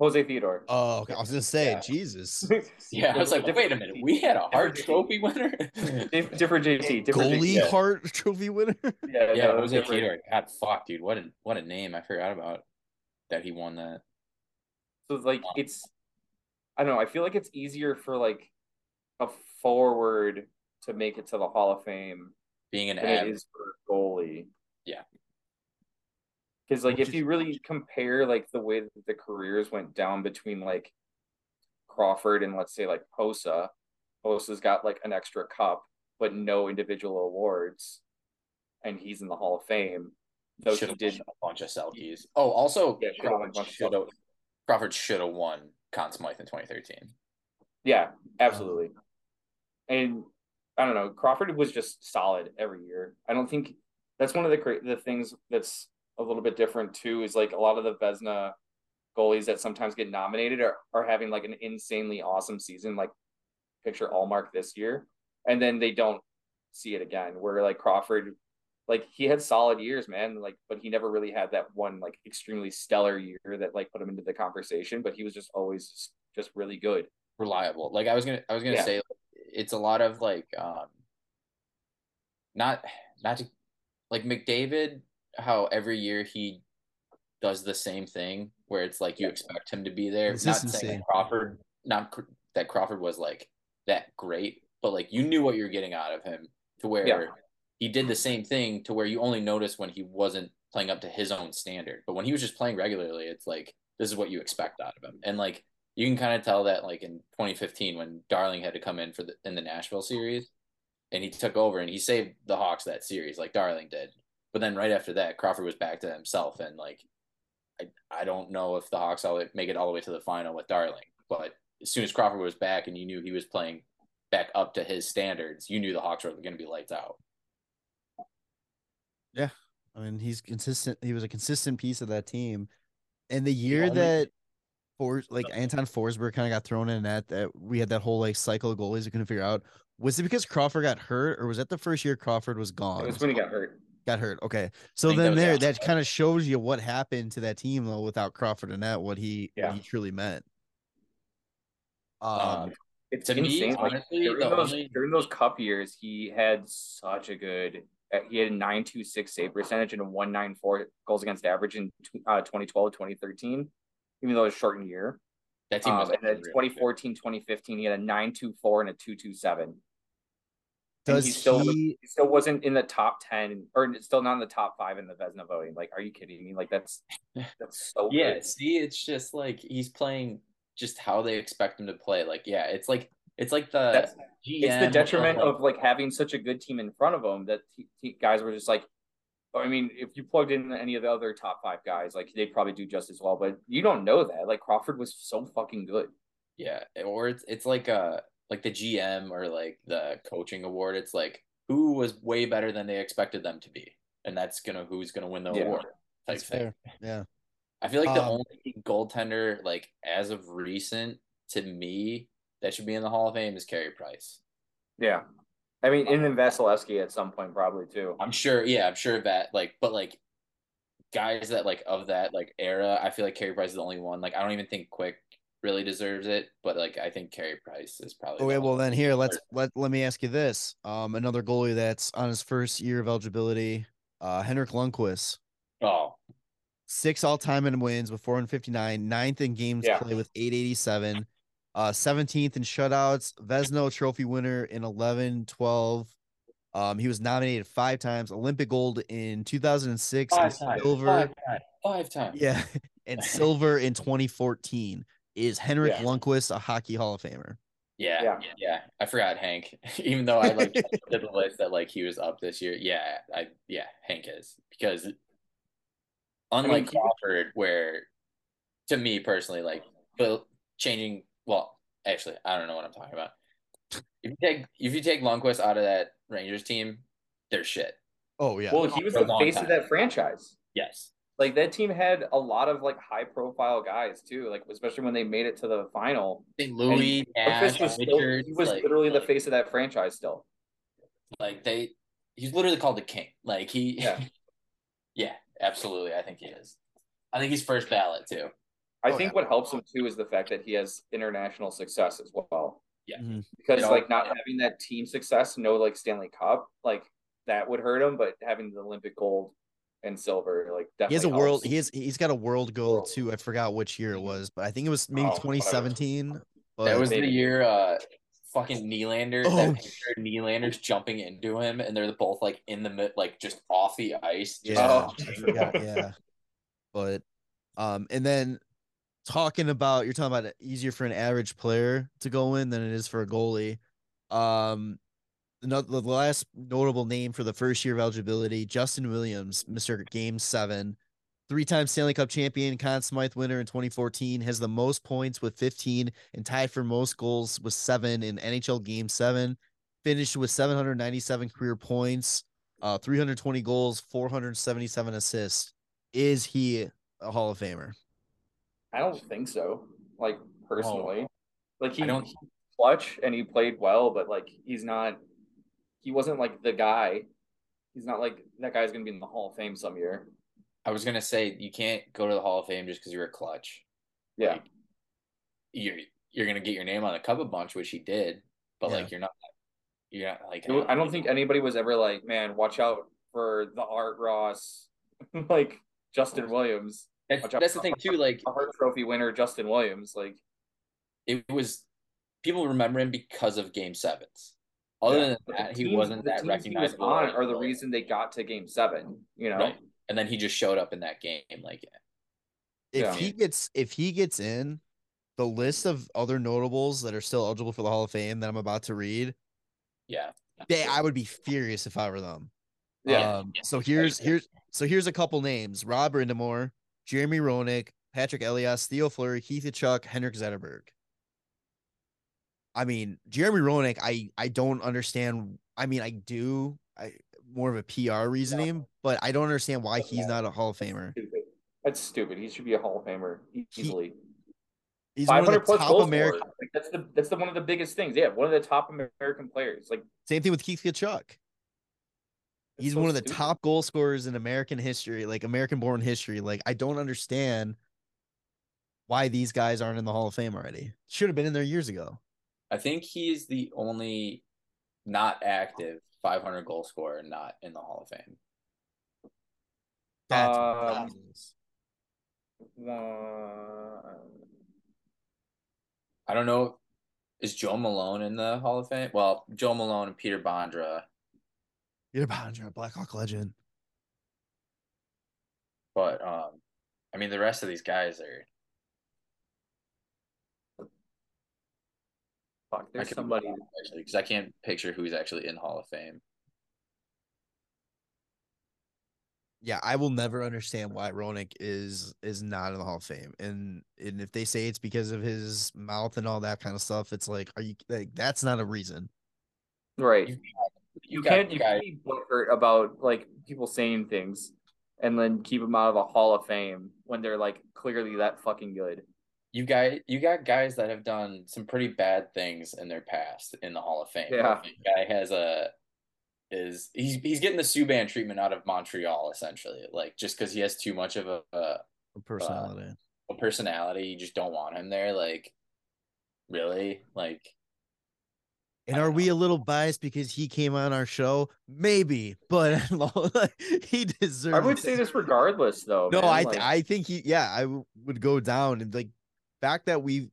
Speaker 1: Jose Theodore.
Speaker 2: oh okay. i was gonna say
Speaker 1: Yeah.
Speaker 2: jesus [laughs]
Speaker 3: Yeah, I was like, wait a minute, we had a [laughs] Hart Trophy winner.
Speaker 1: Dif- different JT. Different
Speaker 2: goalie
Speaker 1: JT.
Speaker 2: Hart trophy winner
Speaker 1: Yeah,
Speaker 3: yeah,
Speaker 1: no,
Speaker 3: Jose
Speaker 1: different.
Speaker 3: Theodore. God, fuck, dude, what a what a name! I forgot about that he won that.
Speaker 1: So like it's I don't know, I feel like it's easier for like a forward to make it to the Hall of Fame
Speaker 3: Being an
Speaker 1: than it
Speaker 3: average,
Speaker 1: is for a goalie.
Speaker 3: Yeah.
Speaker 1: Because like
Speaker 2: Which
Speaker 1: if
Speaker 2: is-
Speaker 1: you really compare like the way that the careers went down between like Crawford and let's say like Hossa, Hossa's got like an extra cup but no individual awards, and he's in the Hall of Fame. Though
Speaker 3: should
Speaker 1: he did
Speaker 3: a bunch of Selkies. Oh, also
Speaker 1: Yeah, should've
Speaker 3: Crawford should have Crawford should have won Conn Smythe in 2013.
Speaker 1: Yeah, um, absolutely. And I don't know, Crawford was just solid every year. I don't think that's one of the the things that's a little bit different too is like a lot of the Vezina goalies that sometimes get nominated are, are having like an insanely awesome season, like picture Ullmark this year, and then they don't see it again. Where like Crawford like he had solid years, man. Like, but he never really had that one like extremely stellar year that like put him into the conversation. But he was just always just, just really good.
Speaker 3: reliable. Like I was gonna, I was gonna
Speaker 1: Yeah.
Speaker 3: say, it's a lot of like, um, not, not to, like McDavid. How every year he does the same thing, where it's like you expect him to be there. Not saying that Crawford, not cr- that Crawford was like that great, but like you knew what you're getting out of him to where
Speaker 1: Yeah.
Speaker 3: he did the same thing to where you only noticed when he wasn't playing up to his own standard. But when he was just playing regularly, it's like this is what you expect out of him. And like you can kind of tell that like in 2015 when Darling had to come in for the in the Nashville series and he took over and he saved the Hawks that series like Darling did. But then right after that, Crawford was back to himself and like I I don't know if the Hawks will make it all the way to the final with Darling, but as soon as Crawford was back and you knew he was playing back up to his standards, you knew the Hawks were going to be lights out.
Speaker 2: Yeah, I mean, he's consistent. He was a consistent piece of that team. And the year
Speaker 3: only-
Speaker 2: that for like Anton Forsberg kind of got thrown in that that we had that whole like cycle of goalies we couldn't figure out. Was it because Crawford got hurt, or was that the first year Crawford was
Speaker 1: It
Speaker 2: gone?
Speaker 1: was when he got hurt.
Speaker 2: Got hurt. Okay, so
Speaker 3: think that
Speaker 2: then there
Speaker 3: after
Speaker 2: that kind of shows you what happened to that team though without Crawford and that what he
Speaker 1: Yeah.
Speaker 2: what he truly meant. Um,
Speaker 3: Um,
Speaker 1: It's
Speaker 3: To me,
Speaker 1: insane. like,
Speaker 3: honestly,
Speaker 1: during
Speaker 3: the
Speaker 1: those
Speaker 3: only-
Speaker 1: during those cup years, he had such a good. uh, He had a nine two six save percentage and a one nine four goals against average in tw- uh, 2012 2013, even though it was a shortened year.
Speaker 3: that team was
Speaker 1: Um, and then
Speaker 3: really good.
Speaker 1: 2014 2015, he had a nine two four and a two two seven.
Speaker 2: Does
Speaker 1: he still
Speaker 2: he?
Speaker 1: he still wasn't in the top 10 or still not in the top five in the Vezina voting. Like, are you kidding me? Like, that's [laughs] that's so
Speaker 3: Yeah,
Speaker 1: good.
Speaker 3: see, it's just like he's playing just how they expect him to play. Like, yeah, it's like it's like the
Speaker 1: That's it's the detriment
Speaker 3: like-
Speaker 1: of like having such a good team in front of him that he, he- guys were just like I mean, if you plugged in any of the other top five guys, like they'd probably do just as well. But you don't know that. Like Crawford was so fucking good.
Speaker 3: yeah, or it's it's like uh like the GM or like the coaching award. It's like who was way better than they expected them to be, and that's gonna who's gonna win the
Speaker 1: Yeah.
Speaker 3: award. Type
Speaker 2: That's
Speaker 3: thing.
Speaker 2: fair. Yeah.
Speaker 3: I feel like the
Speaker 2: Um,
Speaker 3: only goaltender like as of recent to me that should be in the Hall of Fame is Carey Price.
Speaker 1: Yeah. I mean, and then Vasilevsky at some point probably too.
Speaker 3: I'm sure, yeah, I'm sure that like, but like guys that like of that like era, I feel like Carey Price is the only one. Like, I don't even think Quick really deserves it, but like, I think Carey Price is probably.
Speaker 2: Okay, well then here let's let let me ask you this. Um, another goalie that's on his first year of eligibility, uh, Henrik Lundqvist.
Speaker 3: Oh,
Speaker 2: six all time in wins with 459, ninth in games
Speaker 1: Yeah.
Speaker 2: played with 887, uh, 17th in shutouts, Vezina trophy winner in 11, 12. Um, he was nominated five times, Olympic gold in 2006, and
Speaker 3: five times,
Speaker 2: silver.
Speaker 3: five times, five times.
Speaker 2: Yeah, [laughs] and silver in 2014. Is Henrik
Speaker 1: Yeah.
Speaker 2: Lundqvist a hockey Hall of Famer?
Speaker 3: Yeah,
Speaker 1: Yeah.
Speaker 3: yeah, I forgot Hank. [laughs] Even though I like [laughs] did the list that like he was up this year. Yeah, I yeah, Hank is because unlike
Speaker 1: he-
Speaker 3: Crawford, where to me personally, like but changing. Well, actually, I don't know what I'm talking about. If you take if you take Lundqvist out of that Rangers team, they're shit.
Speaker 2: Oh yeah,
Speaker 1: Well, he was the face
Speaker 3: time.
Speaker 1: of that franchise.
Speaker 3: Yes.
Speaker 1: Like that team had a lot of like high profile guys too. Like especially when they made it to the final.
Speaker 3: Louis, Nash,
Speaker 1: Lundqvist was still,
Speaker 3: Richards,
Speaker 1: he was
Speaker 3: like,
Speaker 1: literally the face of that franchise still.
Speaker 3: like they he's literally called the king. Like he
Speaker 1: Yeah. [laughs]
Speaker 3: yeah, absolutely. I think he is. I think he's first ballot too.
Speaker 1: I
Speaker 2: Oh,
Speaker 1: think what helps him too is the fact that he has international success as well.
Speaker 3: Yeah.
Speaker 2: Mhm.
Speaker 1: Because
Speaker 3: It all-
Speaker 1: like not having that team success, no like Stanley Cup, like that would hurt him. But having the Olympic gold and silver, like definitely
Speaker 2: he has a world.
Speaker 1: helps.
Speaker 2: He has he's got a world goal
Speaker 1: World.
Speaker 2: too. I forgot which year it was, but I think it was maybe
Speaker 1: Oh, whatever.
Speaker 2: 2017. But
Speaker 3: that was the year uh fucking Nylander
Speaker 2: Oh.
Speaker 3: that picture Nylander's jumping into him and they're both like in the mid like just off the ice.
Speaker 2: Yeah,
Speaker 1: Oh.
Speaker 2: Forgot, yeah. But um, and then talking about you're talking about it easier for an average player to go in than it is for a goalie. Um, another the last notable name for the first year of eligibility, Justin Williams, Mister Game Seven, three-time Stanley Cup champion, Conn Smythe winner in 2014, has the most points with 15 and tied for most goals with seven in NHL Game Seven. Finished with 797 career points, uh, 320 goals, 477 assists. Is he a Hall of Famer?
Speaker 1: I don't think so. Like personally, like he
Speaker 3: I don't-
Speaker 1: he's clutch and he played well, but like he's not. He wasn't like the guy. He's not like that guy's gonna be in the Hall of Fame some year.
Speaker 3: I was gonna say you can't go to the Hall of Fame just because you're a clutch.
Speaker 1: Yeah.
Speaker 3: Like, you're you're gonna get your name on the cup a bunch, which he did, but
Speaker 2: Yeah.
Speaker 3: like you're not you're not like
Speaker 1: It wa- I don't think anybody was ever like, man, watch out for the Art Ross, [laughs] like Justin Williams,
Speaker 3: that's, that's the thing too. Like
Speaker 1: a [laughs] Hart Trophy winner, Justin Williams. Like,
Speaker 3: it was people remember him because of game sevens. Other
Speaker 1: yeah.
Speaker 3: than that,
Speaker 1: the
Speaker 3: he wasn't that
Speaker 1: recognized. he was on
Speaker 3: as
Speaker 1: are the reason they got to Game Seven. You know,
Speaker 3: Right. And then he just showed up in that game. Like
Speaker 2: if
Speaker 1: Yeah.
Speaker 2: he gets if he gets in the list of other notables that are still eligible for the Hall of Fame that I'm about to read,
Speaker 3: yeah.
Speaker 2: they I would be furious if I were them.
Speaker 1: yeah,
Speaker 2: Um, so here's here's so here's a couple names: Rod Brind'Amour, Jeremy Roenick, Patrick Elias, Theo Fleury, Keith Tkachuk, Henrik Zetterberg. I mean, Jeremy Roenick, I I don't understand. I mean, I do. I more of a PR reasoning, but I don't understand why he's not a Hall of Famer.
Speaker 1: stupid. That's stupid. He should be a Hall of Famer e-
Speaker 2: He-
Speaker 1: easily.
Speaker 2: He's one of the
Speaker 1: plus
Speaker 2: top American.
Speaker 1: Like, that's the that's the one of the biggest things. Yeah, one of the top American players. Like
Speaker 2: Same thing with Keith
Speaker 1: Tkachuk.
Speaker 2: He's
Speaker 1: so
Speaker 2: one of the
Speaker 1: stupid.
Speaker 2: top goal scorers in American history, like American born history. Like, I don't understand why these guys aren't in the Hall of Fame already. Should have been in there years ago.
Speaker 3: I think he's the only not active 500 goal scorer not in the Hall of Fame.
Speaker 2: That's
Speaker 1: Um,
Speaker 2: ridiculous.
Speaker 1: one.
Speaker 3: I don't know. Is Joe Malone in the Hall of Fame? Well, Joe Malone and Peter Bondra,
Speaker 2: Peter Bondra, Blackhawk legend.
Speaker 3: but um, I mean the rest of these guys are.
Speaker 1: Fuck, there's
Speaker 3: could be
Speaker 1: somebody.
Speaker 3: actually because I can't picture who's actually in Hall of Fame.
Speaker 2: Yeah, I will never understand why Roenick is is not in the Hall of Fame. And and if they say it's because of his mouth and all that kind of stuff, it's like, are you like that's not a reason.
Speaker 1: Right.
Speaker 3: You-
Speaker 1: You,
Speaker 3: got
Speaker 1: can't you can't be butthurt about like people saying things and then keep them out of the Hall of Fame when they're like clearly that fucking good.
Speaker 3: You guys, you got guys that have done some pretty bad things in their past in the Hall of Fame.
Speaker 1: Yeah.
Speaker 3: The guy has a is he's he's getting the Subban treatment out of Montreal essentially, like just because he has too much of a, uh, a
Speaker 2: Personality.
Speaker 3: Uh, a personality, you just don't want him there. Like, really, like
Speaker 2: and are
Speaker 3: don't
Speaker 2: we a little biased because he came on our show? Maybe, but [laughs] he deserves.
Speaker 1: I would
Speaker 2: it.
Speaker 1: say this regardless though.
Speaker 2: No,
Speaker 1: man.
Speaker 2: I
Speaker 1: Like,
Speaker 2: I think he yeah, I w- would go down and like fact that we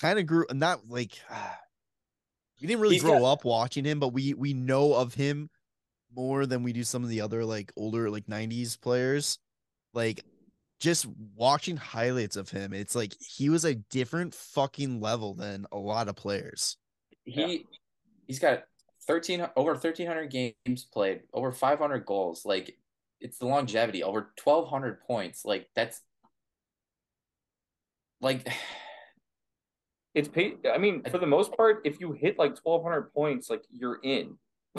Speaker 2: kind of grew and not like [sighs] we didn't really
Speaker 3: He's
Speaker 2: grow
Speaker 3: got-
Speaker 2: up watching him, but we we know of him more than we do some of the other like older like 90s players. Like just watching highlights of him, it's like he was a different fucking level than a lot of players.
Speaker 3: he
Speaker 1: Yeah.
Speaker 3: he's got thirteen over thirteen hundred games played, over five hundred goals. Like, it's the longevity, over twelve hundred points. Like that's like.
Speaker 1: it's paid. I mean, for the most part, if you hit like twelve hundred points, like you're in.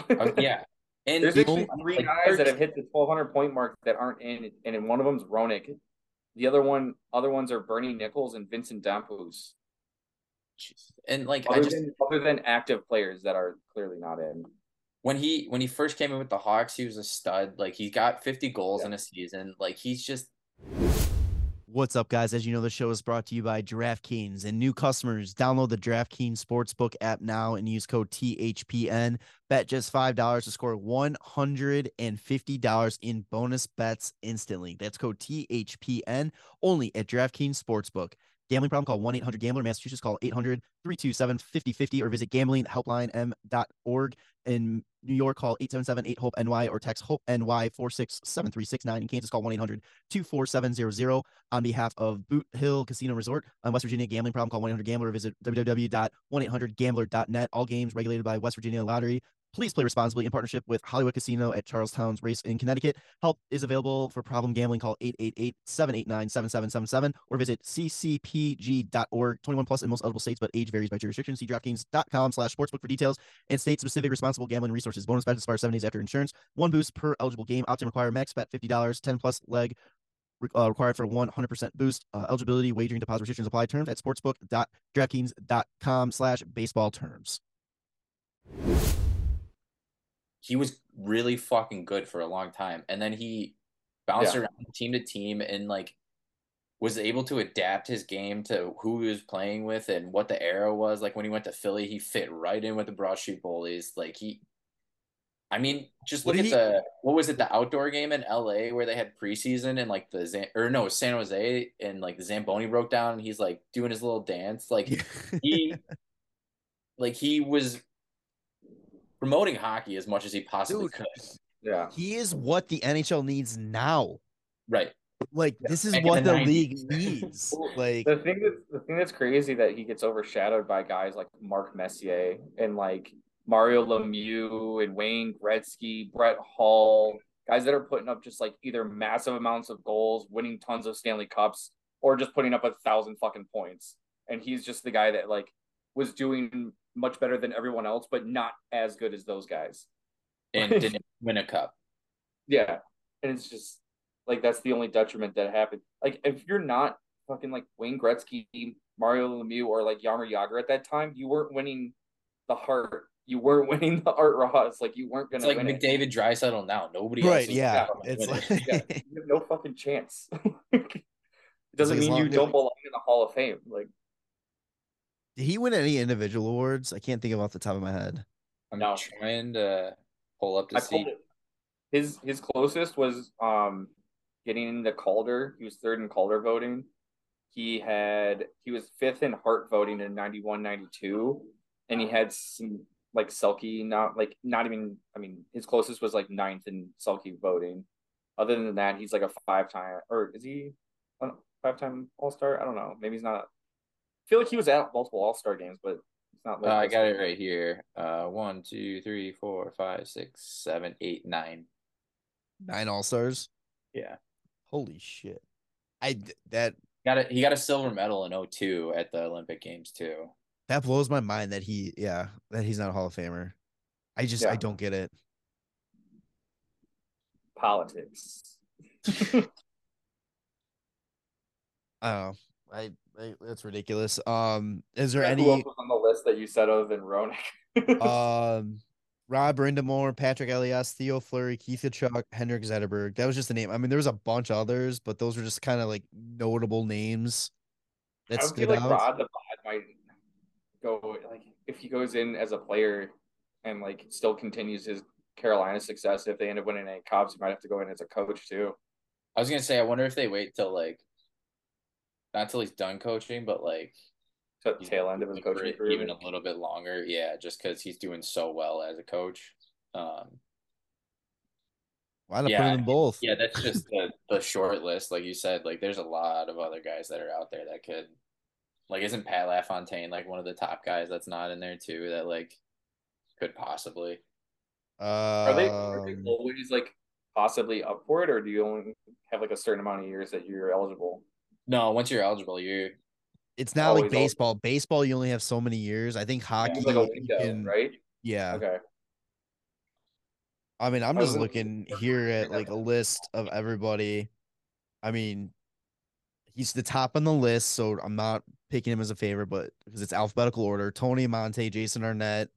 Speaker 3: Uh, yeah, and
Speaker 1: There's actually three
Speaker 3: like,
Speaker 1: guys that have hit the twelve hundred point mark that aren't in, and in one of them's Roenick. The other one, other ones are Bernie Nicholls and Vincent Damphousse.
Speaker 3: and like I
Speaker 1: Other
Speaker 3: just
Speaker 1: than other than active players that are clearly not in.
Speaker 3: when he when he first came in with the Hawks, he was a stud. Like he got fifty goals
Speaker 1: Yeah.
Speaker 3: in a season. Like he's just
Speaker 2: What's up, guys? As you know, the show is brought to you by DraftKings and new customers. Download the DraftKings Sportsbook app now and use code THPN. Bet just $5 to score $150 in bonus bets instantly. That's code THPN only at DraftKings Sportsbook. Gambling problem? Call 1 800 Gambler. Massachusetts, call 800 327 5050 or visit gamblinghelpline.org. In New York, call 877 8 HOPE NY or text HOPE NY 467369. In Kansas, call 1 800 24700 on behalf of Boot Hill Casino Resort. On West Virginia gambling problem, call 1-800-GAMBLER. or Visit www.1800gambler.net. All games regulated by West Virginia Lottery. Please play responsibly in partnership with Hollywood Casino at Charlestown's Race in Connecticut. Help is available for problem gambling. Call 888-789-7777 or visit ccpg.org. 21 plus in most eligible states, but age varies by jurisdiction. See DraftKings.com slash sportsbook for details and state-specific responsible gambling resources. Bonus bets expire seven days after insurance. One boost per eligible game. Opt-in require max bet $50, 10 plus leg uh, required for 100% boost. Uh, eligibility, wagering deposit restrictions apply. Terms at sportsbook.draftkings.com slash baseball terms.
Speaker 3: He was really fucking good for a long time, and then he bounced
Speaker 1: Yeah.
Speaker 3: around team to team and like was able to adapt his game to who he was playing with and what the era was. Like when he went to Philly, he fit right in with the Broad Street Bullies. Like he, I mean, just look at
Speaker 2: he-
Speaker 3: the what was it the outdoor game in L.A. where they had preseason and like the Zan- or no San Jose and like the Zamboni broke down and he's like doing his little dance like he [laughs] like he was promoting hockey as much as he possibly
Speaker 2: Dude.
Speaker 3: could.
Speaker 1: Yeah.
Speaker 2: he is what the NHL needs now.
Speaker 3: Right.
Speaker 2: Like this is
Speaker 3: Back in
Speaker 2: what
Speaker 3: the
Speaker 2: the league [laughs] needs. Like
Speaker 1: The thing that's the thing that's crazy that he gets overshadowed by guys like Mark Messier and like Mario Lemieux and Wayne Gretzky, Brett Hull, guys that are putting up just like either massive amounts of goals, winning tons of Stanley Cups, or just putting up a thousand fucking points. And he's just the guy that like was doing much better than everyone else, but not as good as those guys.
Speaker 3: And [laughs] didn't win a cup.
Speaker 1: Yeah. And it's just like that's the only detriment that happened. Like if you're not fucking like Wayne Gretzky, Mario Lemieux, or like Jaromir Jagr at that time, you weren't winning the Hart. You weren't [laughs] winning the Art Ross. Like you weren't gonna
Speaker 3: like
Speaker 1: win it.
Speaker 3: McDavid Draisaitl now. Nobody
Speaker 2: right,
Speaker 3: is
Speaker 2: yeah. It's like
Speaker 1: Yeah, [laughs] you have no fucking chance. it doesn't
Speaker 2: As
Speaker 1: mean you don't belong in the Hall of Fame. Like
Speaker 2: did he win any individual awards? I can't think of off the top of my head.
Speaker 3: I'm
Speaker 1: No.
Speaker 3: trying to pull up to
Speaker 1: I
Speaker 3: see.
Speaker 1: His his closest was um getting into Calder. He was third in Calder voting. He had he was fifth in Hart voting in 91, 92. and he had some like Selke, not like not even. I mean, his closest was like ninth in Selke voting. Other than that, he's like a five time or is he a five time All Star? I don't know. Maybe he's not. I feel like he was at multiple All Star games, but it's not.
Speaker 3: Uh, I got it right here. Uh, one, two, three, four, five, six, seven, eight, nine.
Speaker 2: Nine All Stars.
Speaker 3: Yeah,
Speaker 2: Holy shit! I that
Speaker 3: got it. He got a silver medal in 02 at the Olympic Games too.
Speaker 2: that blows my mind that he yeah that he's not a Hall of Famer. I just I don't get it.
Speaker 1: politics. [laughs]
Speaker 2: I don't know. I, I that's ridiculous. Um, is there
Speaker 1: Who
Speaker 2: any
Speaker 1: else was on the list that you said of in Roenick? [laughs]
Speaker 2: um Rod Brind'Amour, Patrick Elias, Theo Fleury, Keith Tkachuk, Henrik Zetterberg. That was just a name. I mean, there was a bunch of others, but those were just kind of like notable names that
Speaker 1: I would
Speaker 2: stood
Speaker 1: feel like
Speaker 2: out.
Speaker 1: Rod the Bod might go like if he goes in as a player and like still continues his Carolina success. If they end up winning any cups, he might have to go in as a coach too.
Speaker 3: I was gonna say, I wonder if they wait till like, not till he's done coaching, but like
Speaker 1: To
Speaker 3: he's
Speaker 1: tail end of his coaching career.
Speaker 3: even a little bit longer. Yeah, just because he's doing so well as a coach. Um,
Speaker 2: Why not
Speaker 3: Yeah,
Speaker 2: put them both?
Speaker 3: yeah, that's just the the short list, like you said. Like, there's a lot of other guys that are out there that could, like, isn't Pat LaFontaine like one of the top guys that's not in there too? That like could possibly.
Speaker 1: Are they, are they
Speaker 2: Um,
Speaker 1: always like possibly up for it, or do you only have like a certain amount of years that you're eligible?
Speaker 3: No, once you're eligible, you're
Speaker 2: it's not like
Speaker 1: always eligible.
Speaker 2: baseball. Baseball, you only have so many years. I think hockey,
Speaker 1: It's like a window,
Speaker 2: can-
Speaker 1: right?
Speaker 2: yeah.
Speaker 1: Okay.
Speaker 2: I mean, I'm just looking here at like a list of everybody. I mean, he's the top on the list, so I'm not picking him as a favorite, but because it's alphabetical order: Tony Amonte, Jason Arnott,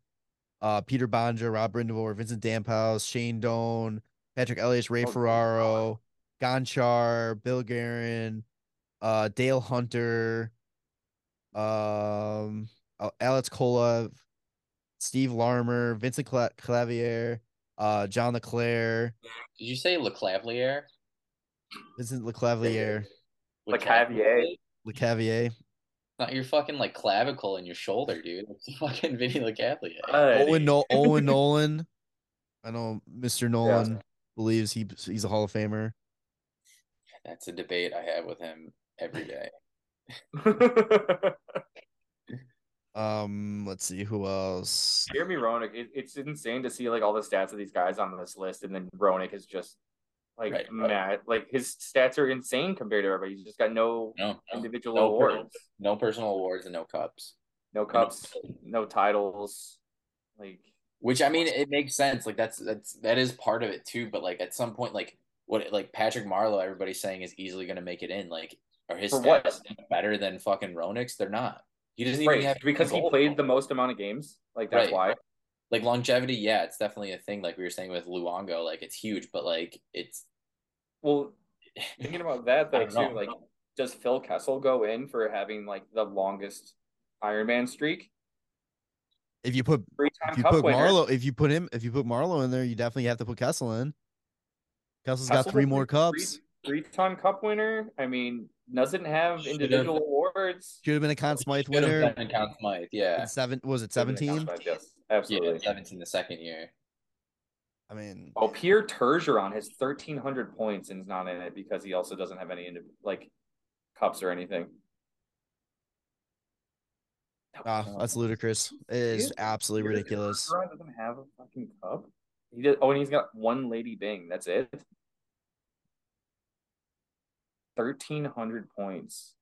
Speaker 2: uh, Peter Bondra, Rod Brind'Amour, Vincent Damphousse, Shane Doan, Patrick Elias, Ray
Speaker 1: Oh,
Speaker 2: Ferraro, Gonchar, Bill Guerin, uh, Dale Hunter, um, uh, Alex Kovalev, Steve Larmer, Vincent Cla- Clavier, uh, John LeClair.
Speaker 3: Did you say LeClavier?
Speaker 2: Vincent Leclavier,
Speaker 1: Lecavalier.
Speaker 2: Lecavier,
Speaker 3: Not your fucking like clavicle in your shoulder, dude. [laughs] It's fucking Vinny Lecavalier.
Speaker 2: Owen, no- Owen Nolan. I know Mr. Nolan believes he he's a Hall of Famer.
Speaker 3: That's a debate I have with him every day. [laughs]
Speaker 2: Um, let's see who else.
Speaker 1: Jeremy Roenick, it, it's insane to see like all the stats of these guys on this list, and then Roenick is just like
Speaker 3: Right.
Speaker 1: mad. Like his stats are insane compared to everybody. He's just got no
Speaker 3: No, no,
Speaker 1: individual
Speaker 3: no per-
Speaker 1: awards,
Speaker 3: no personal awards and no cups.
Speaker 1: no cups, no titles. Like
Speaker 3: Which I mean, it makes sense. Like that's that's that is part of it too. But like at some point, like what like Patrick Marleau, everybody's saying is easily going to make it in. Like are his
Speaker 1: For
Speaker 3: stats
Speaker 1: what?
Speaker 3: better than fucking Roenick's? They're not. He doesn't even
Speaker 1: right
Speaker 3: have
Speaker 1: because he played the most amount of games. Like that's
Speaker 3: Right.
Speaker 1: why.
Speaker 3: like longevity, yeah, it's definitely a thing. Like we were saying with Luongo, like it's huge, but like it's
Speaker 1: Well, [laughs] thinking about that though too,
Speaker 3: know.
Speaker 1: like does Phil Kessel go in for having like the longest Ironman streak?
Speaker 2: If you put
Speaker 1: Three
Speaker 2: if you put
Speaker 1: winner.
Speaker 2: Marleau, if you put him, if you put Marleau in there, you definitely have to put Kessel in. Kessel's got three
Speaker 1: a
Speaker 2: more
Speaker 1: three-
Speaker 2: cups.
Speaker 1: Three ton cup winner. I mean, doesn't have
Speaker 3: Should've-
Speaker 1: individual awards.
Speaker 2: Should have been a Conn Smythe
Speaker 3: Should have
Speaker 2: winner.
Speaker 3: been Conn Smythe, yeah,
Speaker 2: in Seven was it seventeen?
Speaker 1: Conn Smythe, Yes,
Speaker 3: yeah,
Speaker 1: absolutely.
Speaker 3: seventeen the second year.
Speaker 2: I mean,
Speaker 1: Oh, Pierre Turgeon has thirteen hundred points and is not in it because he also doesn't have any like cups or anything.
Speaker 2: ah, that's ludicrous. It is
Speaker 1: Pierre-
Speaker 2: absolutely
Speaker 1: Pierre
Speaker 2: ridiculous.
Speaker 1: Turgeron doesn't have a fucking cup. He did. Oh, and he's got one Lady Byng. That's it. Thirteen hundred points.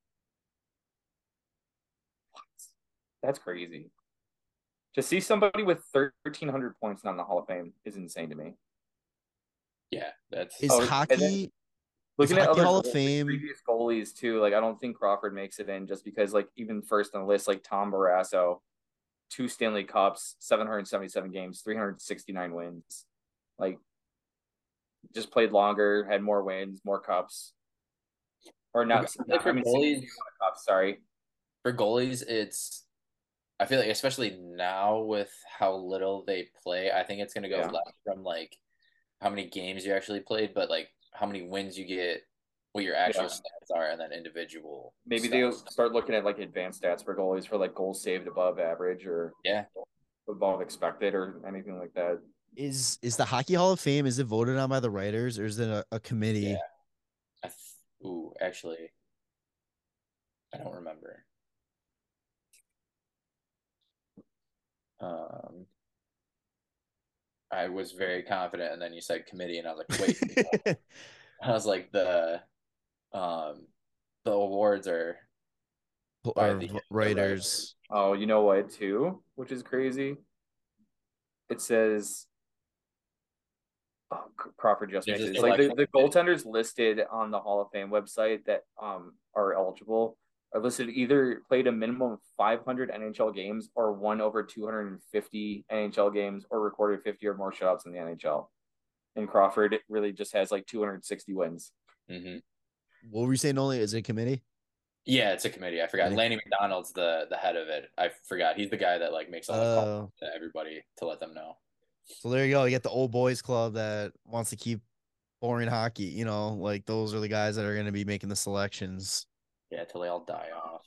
Speaker 1: What? That's crazy. To see somebody with thirteen hundred points not in the Hall of Fame is insane to me.
Speaker 3: Yeah, that's
Speaker 2: Is
Speaker 1: Oh,
Speaker 2: hockey?
Speaker 1: then- Looking at
Speaker 2: hockey
Speaker 1: other
Speaker 2: Hall of Fame-
Speaker 1: previous goalies too, like I don't think Crawford makes it in just because like even first on the list, like Tom Barrasso, two Stanley Cups, 777 games, 369 wins. Like just played longer, had more wins, more cups. Or not,
Speaker 3: I feel like for
Speaker 1: I mean,
Speaker 3: goalies-
Speaker 1: 62 sorry.
Speaker 3: for goalies, it's I feel like especially now with how little they play, I think it's gonna go
Speaker 1: Yeah.
Speaker 3: less from like how many games you actually played, but like how many wins you get, what your actual
Speaker 1: Yeah.
Speaker 3: stats are, and then individual.
Speaker 1: Maybe they'll start looking at like advanced stats for goalies for like goals saved above average or
Speaker 3: Yeah.
Speaker 1: above expected or anything like that.
Speaker 2: Is is the Hockey Hall of Fame? Is it voted on by the writers or is it a, a committee?
Speaker 3: Yeah. I ooh, actually, I don't remember. Um, I was very confident, and then you said committee, and I was like, wait. [laughs] I was like the, um, the awards are by the-
Speaker 2: v-
Speaker 3: the
Speaker 2: writers.
Speaker 1: Oh, you know what too, which is crazy. It says, oh, C- Crawford just
Speaker 3: There's
Speaker 1: mentioned like the,
Speaker 3: election.
Speaker 1: the goaltenders listed on the Hall of Fame website that um are eligible are listed either played a minimum of 500 NHL games or won over 250 NHL games or recorded 50 or more shutouts in the NHL. And Crawford really just has like 260 wins.
Speaker 3: mhm.
Speaker 2: What were you saying? Only is it a committee?
Speaker 3: Yeah, it's a committee. I forgot.
Speaker 2: Okay.
Speaker 3: Lanny McDonald's the the head of it. I forgot. He's the guy that like makes all the calls
Speaker 2: Oh,
Speaker 3: to everybody to let them know.
Speaker 2: So there you go. You get the old boys club that wants to keep boring hockey. You know, like those are the guys that are going to be making the selections.
Speaker 3: Yeah, till they all die off.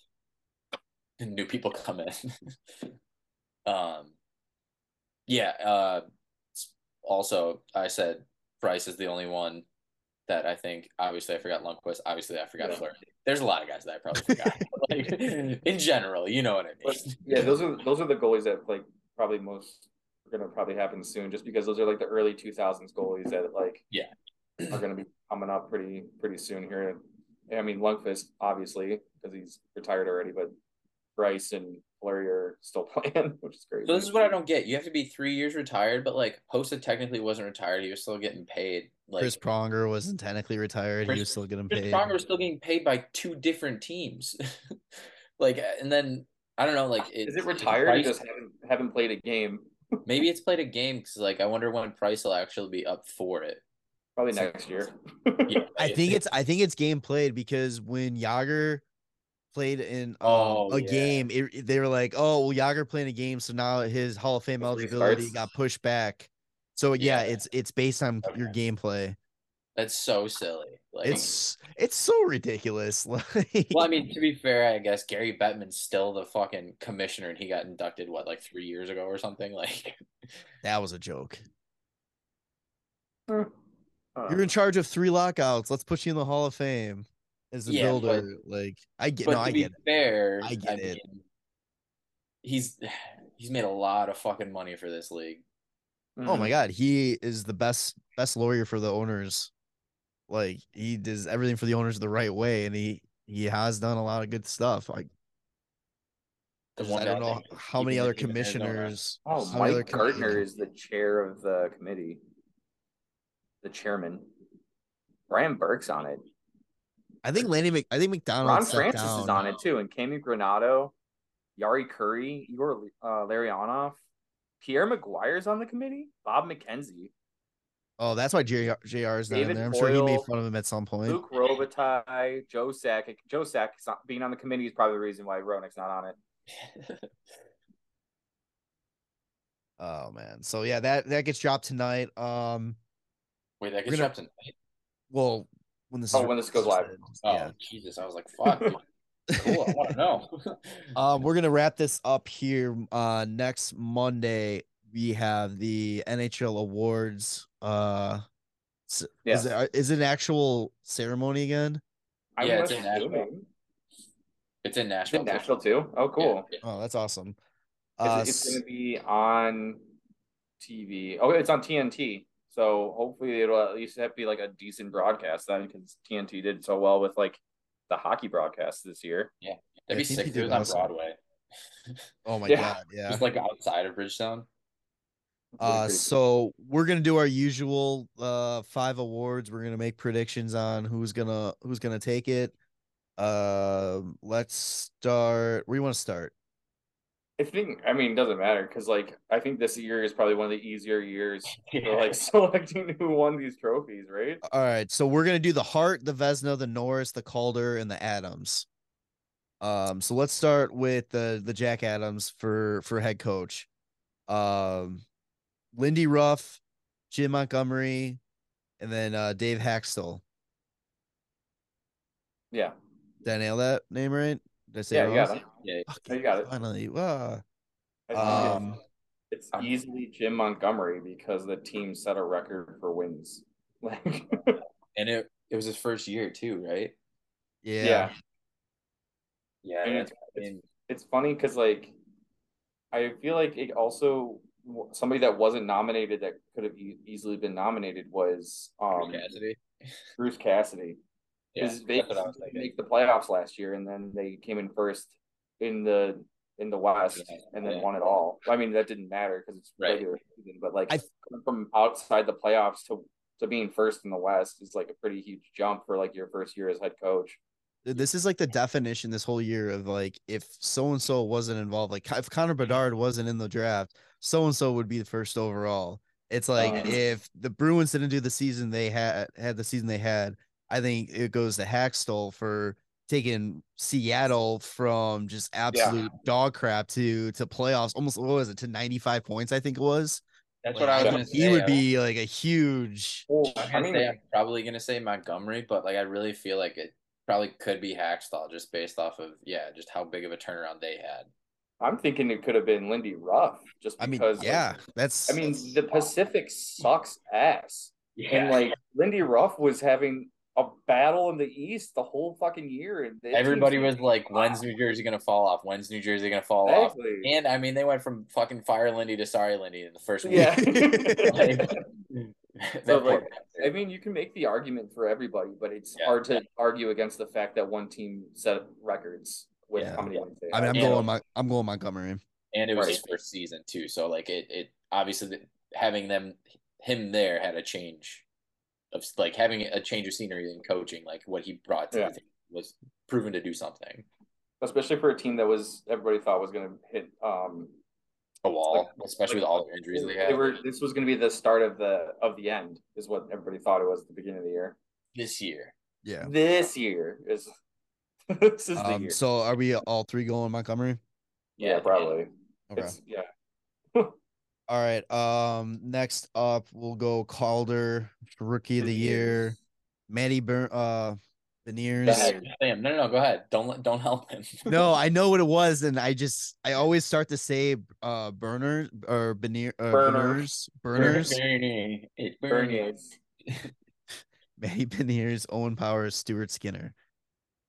Speaker 3: And new people come in. [laughs] um yeah, uh also I said Price is the only one that I think obviously I forgot Lundqvist, obviously I forgot
Speaker 1: Yeah.
Speaker 3: Fleury. There's a lot of guys that I probably [laughs] forgot. like in general, you know what I
Speaker 1: But
Speaker 3: mean.
Speaker 1: yeah, those are those are the goalies that like probably most are gonna probably happen soon, just because those are like the early two thousands goalies that like
Speaker 3: Yeah.
Speaker 1: are gonna be coming up pretty pretty soon here. I mean Lundqvist obviously because he's retired already, but Price and Fleury are still [laughs] playing, which is crazy.
Speaker 3: So this is what I don't get. You have to be three years retired, but like Hossa technically wasn't retired. He was still getting paid. Like
Speaker 2: Chris Pronger wasn't technically retired.
Speaker 3: Chris-
Speaker 2: he was still getting
Speaker 3: Chris
Speaker 2: paid.
Speaker 3: Pronger was still getting paid by two different teams. [laughs] like, and then I don't know, like,
Speaker 1: Is it retired or
Speaker 3: Price-
Speaker 1: just haven't haven't played a game?
Speaker 3: Maybe it's played a game because, like, I wonder when Price will actually be up for it.
Speaker 1: Probably
Speaker 3: So-
Speaker 1: next year. [laughs]
Speaker 3: Yeah,
Speaker 2: I think it's I think it's game played because when Jagr played in um,
Speaker 3: Oh,
Speaker 2: a
Speaker 3: yeah.
Speaker 2: game, it, it- they were like, "Oh, well, Jagr playing a game, so now his Hall of Fame eligibility got pushed back." So yeah,
Speaker 3: Yeah.
Speaker 2: it's it's based on your gameplay.
Speaker 3: That's so silly. Like,
Speaker 2: It's it's so ridiculous. [laughs] Like,
Speaker 3: well, I mean, to be fair, I guess Gary Bettman's still the fucking commissioner, and he got inducted what, like three years ago or something. [laughs] Like,
Speaker 2: that was a joke.
Speaker 1: Uh,
Speaker 2: You're in charge of three lockouts. Let's put you in the Hall of Fame as a
Speaker 3: Yeah, but-
Speaker 2: builder. like I get
Speaker 3: but
Speaker 2: no,
Speaker 3: to
Speaker 2: I
Speaker 3: be
Speaker 2: get it.
Speaker 3: fair,
Speaker 2: I get it.
Speaker 3: mean, he's he's made a lot of fucking money for this league.
Speaker 2: Oh my god, he is the best best lawyer for the owners. Like he does everything for the owners the right way, and he he has done a lot of good stuff. Like
Speaker 3: The
Speaker 2: just-
Speaker 3: one
Speaker 2: I don't know how many other
Speaker 3: even in Arizona.
Speaker 2: commissioners.
Speaker 1: Oh,
Speaker 2: how other
Speaker 1: Mike
Speaker 2: Gartner
Speaker 1: is the chair of the committee, the chairman. Brian Burke's on it.
Speaker 2: I think Lanny Mc, I think McDonald
Speaker 1: Ron Francis
Speaker 2: down.
Speaker 1: is on it too, and Cammi Granato, Jari Kurri, Igor uh, Larionov. Pierre McGuire's on the committee. Bob McKenzie,
Speaker 2: Oh, that's why JR, JR is not in there. I'm sure he made fun of him at some point.
Speaker 1: Luc Robitaille, Joe Sakic. Joe Sakic being on the committee is probably the reason why Roenick's not on it. [laughs]
Speaker 2: Oh man. So yeah, that that gets dropped tonight. Um,
Speaker 3: Wait, that gets
Speaker 2: gonna-
Speaker 3: dropped tonight.
Speaker 2: well, when this
Speaker 1: Oh,
Speaker 2: is
Speaker 1: when this goes live.
Speaker 2: posted,
Speaker 3: Oh
Speaker 2: Yeah.
Speaker 3: Jesus, I was like, fuck. [laughs] cool. I want to know.
Speaker 2: Um, [laughs] we're gonna wrap this up here. Uh, next Monday we have the NHL awards. Uh, s-
Speaker 1: Yes.
Speaker 2: is it uh, it an actual ceremony again?
Speaker 1: I'm
Speaker 3: Yeah, it's in
Speaker 1: assuming-
Speaker 3: Nashville. it's in
Speaker 1: It's
Speaker 3: Nashville.
Speaker 1: in
Speaker 3: too.
Speaker 1: Nashville too. Oh, cool.
Speaker 3: Yeah,
Speaker 2: Oh, that's awesome.
Speaker 1: It's,
Speaker 2: Uh,
Speaker 1: it's
Speaker 2: s-
Speaker 1: going to be on TV. Oh, it's on TNT. So hopefully it'll at least have to be like a decent broadcast then, because TNT did so well with like the hockey broadcast this year.
Speaker 3: Yeah, That'd
Speaker 2: Yeah,
Speaker 3: be
Speaker 2: I
Speaker 3: sick
Speaker 2: he
Speaker 3: if it
Speaker 2: did
Speaker 3: was on. Broadway.
Speaker 2: oh my
Speaker 1: Yeah.
Speaker 2: god, yeah.
Speaker 3: Just like outside of Bridgestone.
Speaker 2: Uh, so we're gonna do our usual uh five awards. We're gonna make predictions on who's gonna who's gonna take it. Um, let's start. Where you want to start?
Speaker 1: I think I mean it doesn't matter because like I think this year is probably one of the easier years [laughs] for like [laughs] selecting who won these trophies, right?
Speaker 2: All right, so we're gonna do the Hart, the Vezina, the Norris, the Calder, and the Adams. Um, so let's start with the the Jack Adams for for head coach. Um, Lindy Ruff, Jim Montgomery, and then uh Dave Hakstol.
Speaker 1: Yeah,
Speaker 2: Did I nail that name right? Did I say
Speaker 1: yeah,
Speaker 2: it
Speaker 1: you got it.
Speaker 3: Yeah.
Speaker 2: Fucking
Speaker 1: you got it.
Speaker 2: Finally.
Speaker 1: I think
Speaker 2: Um,
Speaker 1: it's, it's easily Jim Montgomery because the team set a record for wins. [laughs] Like,
Speaker 3: And it it was his first year too, right?
Speaker 2: yeah.
Speaker 1: yeah,
Speaker 3: Yeah.
Speaker 1: And
Speaker 3: that's-
Speaker 1: it's- it's funny because like I feel like it also somebody that wasn't nominated that could have e- easily been nominated was um
Speaker 3: Bruce Cassidy. [laughs]
Speaker 1: Bruce Cassidy.
Speaker 3: Yeah,
Speaker 1: Because they
Speaker 3: that's what I was
Speaker 1: didn't make the playoffs last year, and then they came in first in the in the West,
Speaker 3: Yeah,
Speaker 1: and then
Speaker 3: yeah.
Speaker 1: won it all. I mean, that didn't matter because it's
Speaker 3: Right.
Speaker 1: regular season, but like
Speaker 2: I-
Speaker 1: from outside the playoffs to to being first in the West is like a pretty huge jump for like your first year as head coach.
Speaker 2: This is like the definition this whole year of like if so and so wasn't involved, like if Connor Bedard wasn't in the draft, so and so would be the first overall. It's like
Speaker 1: Um,
Speaker 2: if the Bruins didn't do the season they had had the season they had, I think it goes to Hakstol for taking Seattle from just absolute dog crap to to playoffs. Almost what was it to 95 points, I think it was.
Speaker 3: That's
Speaker 2: Like,
Speaker 3: what I was gonna say.
Speaker 2: He would be like a huge
Speaker 1: Well,
Speaker 3: I, was
Speaker 1: I
Speaker 3: gonna
Speaker 1: mean,
Speaker 3: say, I'm probably gonna say Montgomery, but like I really feel like it probably could be Hakstol just based off of yeah, just how big of a turnaround they had.
Speaker 1: I'm thinking it could have been Lindy Ruff just
Speaker 2: I mean,
Speaker 1: because. like,
Speaker 2: yeah, that's
Speaker 1: I mean, the Pacific sucks ass. And like Lindy Ruff was having a battle in the East the whole fucking year. And
Speaker 3: everybody was like, ah. "When's New Jersey gonna fall off? When's New Jersey gonna fall off?" And I mean, they went from fucking fire Lindy to sorry Lindy in the first week.
Speaker 1: Yeah. [laughs]
Speaker 3: Like, [laughs]
Speaker 1: So, like. I mean, you can make the argument for everybody, but it's
Speaker 3: Yeah.
Speaker 1: hard to argue against the fact that one team set records with
Speaker 2: Yeah.
Speaker 1: how many
Speaker 2: I mean, I'm
Speaker 3: Yeah.
Speaker 2: going my I'm going Montgomery.
Speaker 3: and it was
Speaker 1: Right.
Speaker 3: his first season too. So like it, it obviously having them him there had a change of like having a change of scenery in coaching. Like what he brought to
Speaker 1: Yeah.
Speaker 3: the team was proven to do something.
Speaker 1: especially for a team that was everybody thought was going to hit. Um,
Speaker 3: A wall,
Speaker 1: Like-
Speaker 3: especially with all the injuries they had
Speaker 1: they were. This was going to be the start of the of the end, is what everybody thought it was at the beginning of the year.
Speaker 3: this year.
Speaker 2: Yeah.
Speaker 1: This year is this is the
Speaker 2: Um,
Speaker 1: year.
Speaker 2: so are we all three going Montgomery?
Speaker 1: yeah, probably.
Speaker 2: Okay.
Speaker 1: It's yeah. [laughs]
Speaker 2: All right. Um, next up we'll go Calder, rookie of the year, Manny Bur- uh Beniers.
Speaker 3: Go ahead, Sam. No, no, no. Go ahead. Don't let- don't help him. [laughs]
Speaker 2: No, I know what it was, and I just I always start to say uh burner or Benier uh, burners burners.
Speaker 3: Bernie. It's Bernie. [laughs]
Speaker 2: Matty Beniers, Owen Powers, Stuart Skinner.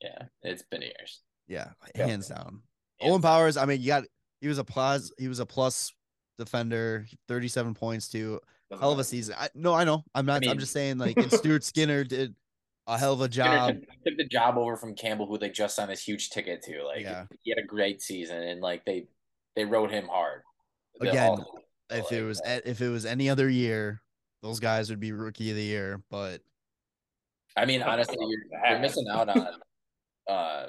Speaker 3: Yeah, it's been years.
Speaker 2: Yeah,
Speaker 1: Yeah.
Speaker 2: hands down.
Speaker 3: Hands
Speaker 2: Owen Powers. I mean, you got he was a plus he was a plus defender, thirty seven points too.
Speaker 1: Doesn't
Speaker 2: hell of a season. I, no, I know. I'm not. I
Speaker 3: mean-
Speaker 2: am just saying, like, [laughs] and Stuart Skinner did a hell of a job.
Speaker 3: took, took the job over from Campbell, who they just signed this huge ticket to. Like
Speaker 2: Yeah.
Speaker 3: he had a great season, and like they they rode him hard. The-
Speaker 2: Again,
Speaker 3: all-
Speaker 2: If it was a- if it was any other year, those guys would be rookie of the year. But
Speaker 3: I mean, honestly, you're, you're missing out on uh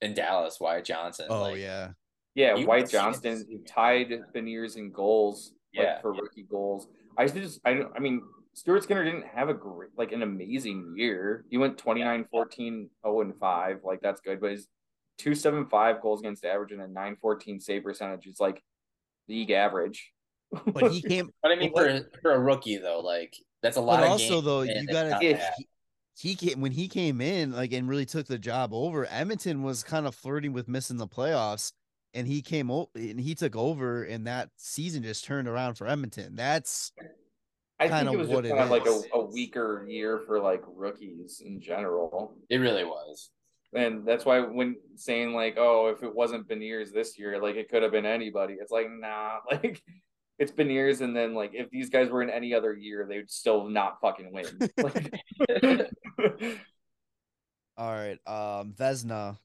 Speaker 3: in Dallas, Wyatt Johnston.
Speaker 2: oh
Speaker 3: like,
Speaker 2: yeah,
Speaker 1: Yeah,
Speaker 3: You
Speaker 1: White
Speaker 3: can.
Speaker 1: Johnston he tied Beniers in goals, like
Speaker 3: Yeah.
Speaker 1: for rookie goals. I just, I, I mean, Stuart Skinner didn't have a great, like an amazing year. He went 29, 14, 0 and 5. Like that's good, but his 275 goals against average and a 914 save percentage is like league average.
Speaker 2: But he came. [laughs]
Speaker 3: But I mean,
Speaker 2: But
Speaker 3: for for a rookie though, like that's a lot.
Speaker 2: But
Speaker 3: of
Speaker 2: also
Speaker 3: games,
Speaker 2: though, you gotta.
Speaker 1: Yeah.
Speaker 3: Bad.
Speaker 2: He, he came when he came in, like, and really took the job over. Edmonton was kind of flirting with missing the playoffs, and he came over and he took over, and that season just turned around for Edmonton. That's
Speaker 1: I think
Speaker 2: Kinda
Speaker 1: it was
Speaker 2: what it
Speaker 1: kind of like a, a weaker year for like rookies in general.
Speaker 3: It really was.
Speaker 1: And that's why when saying like, oh, if it wasn't Beniers this year, like it could have been anybody. It's like, nah, [laughs] like it's Beniers, and then like if these guys were in any other year, they would still not fucking win. [laughs] Like, [laughs] [laughs]
Speaker 2: all right. Um, Vezina.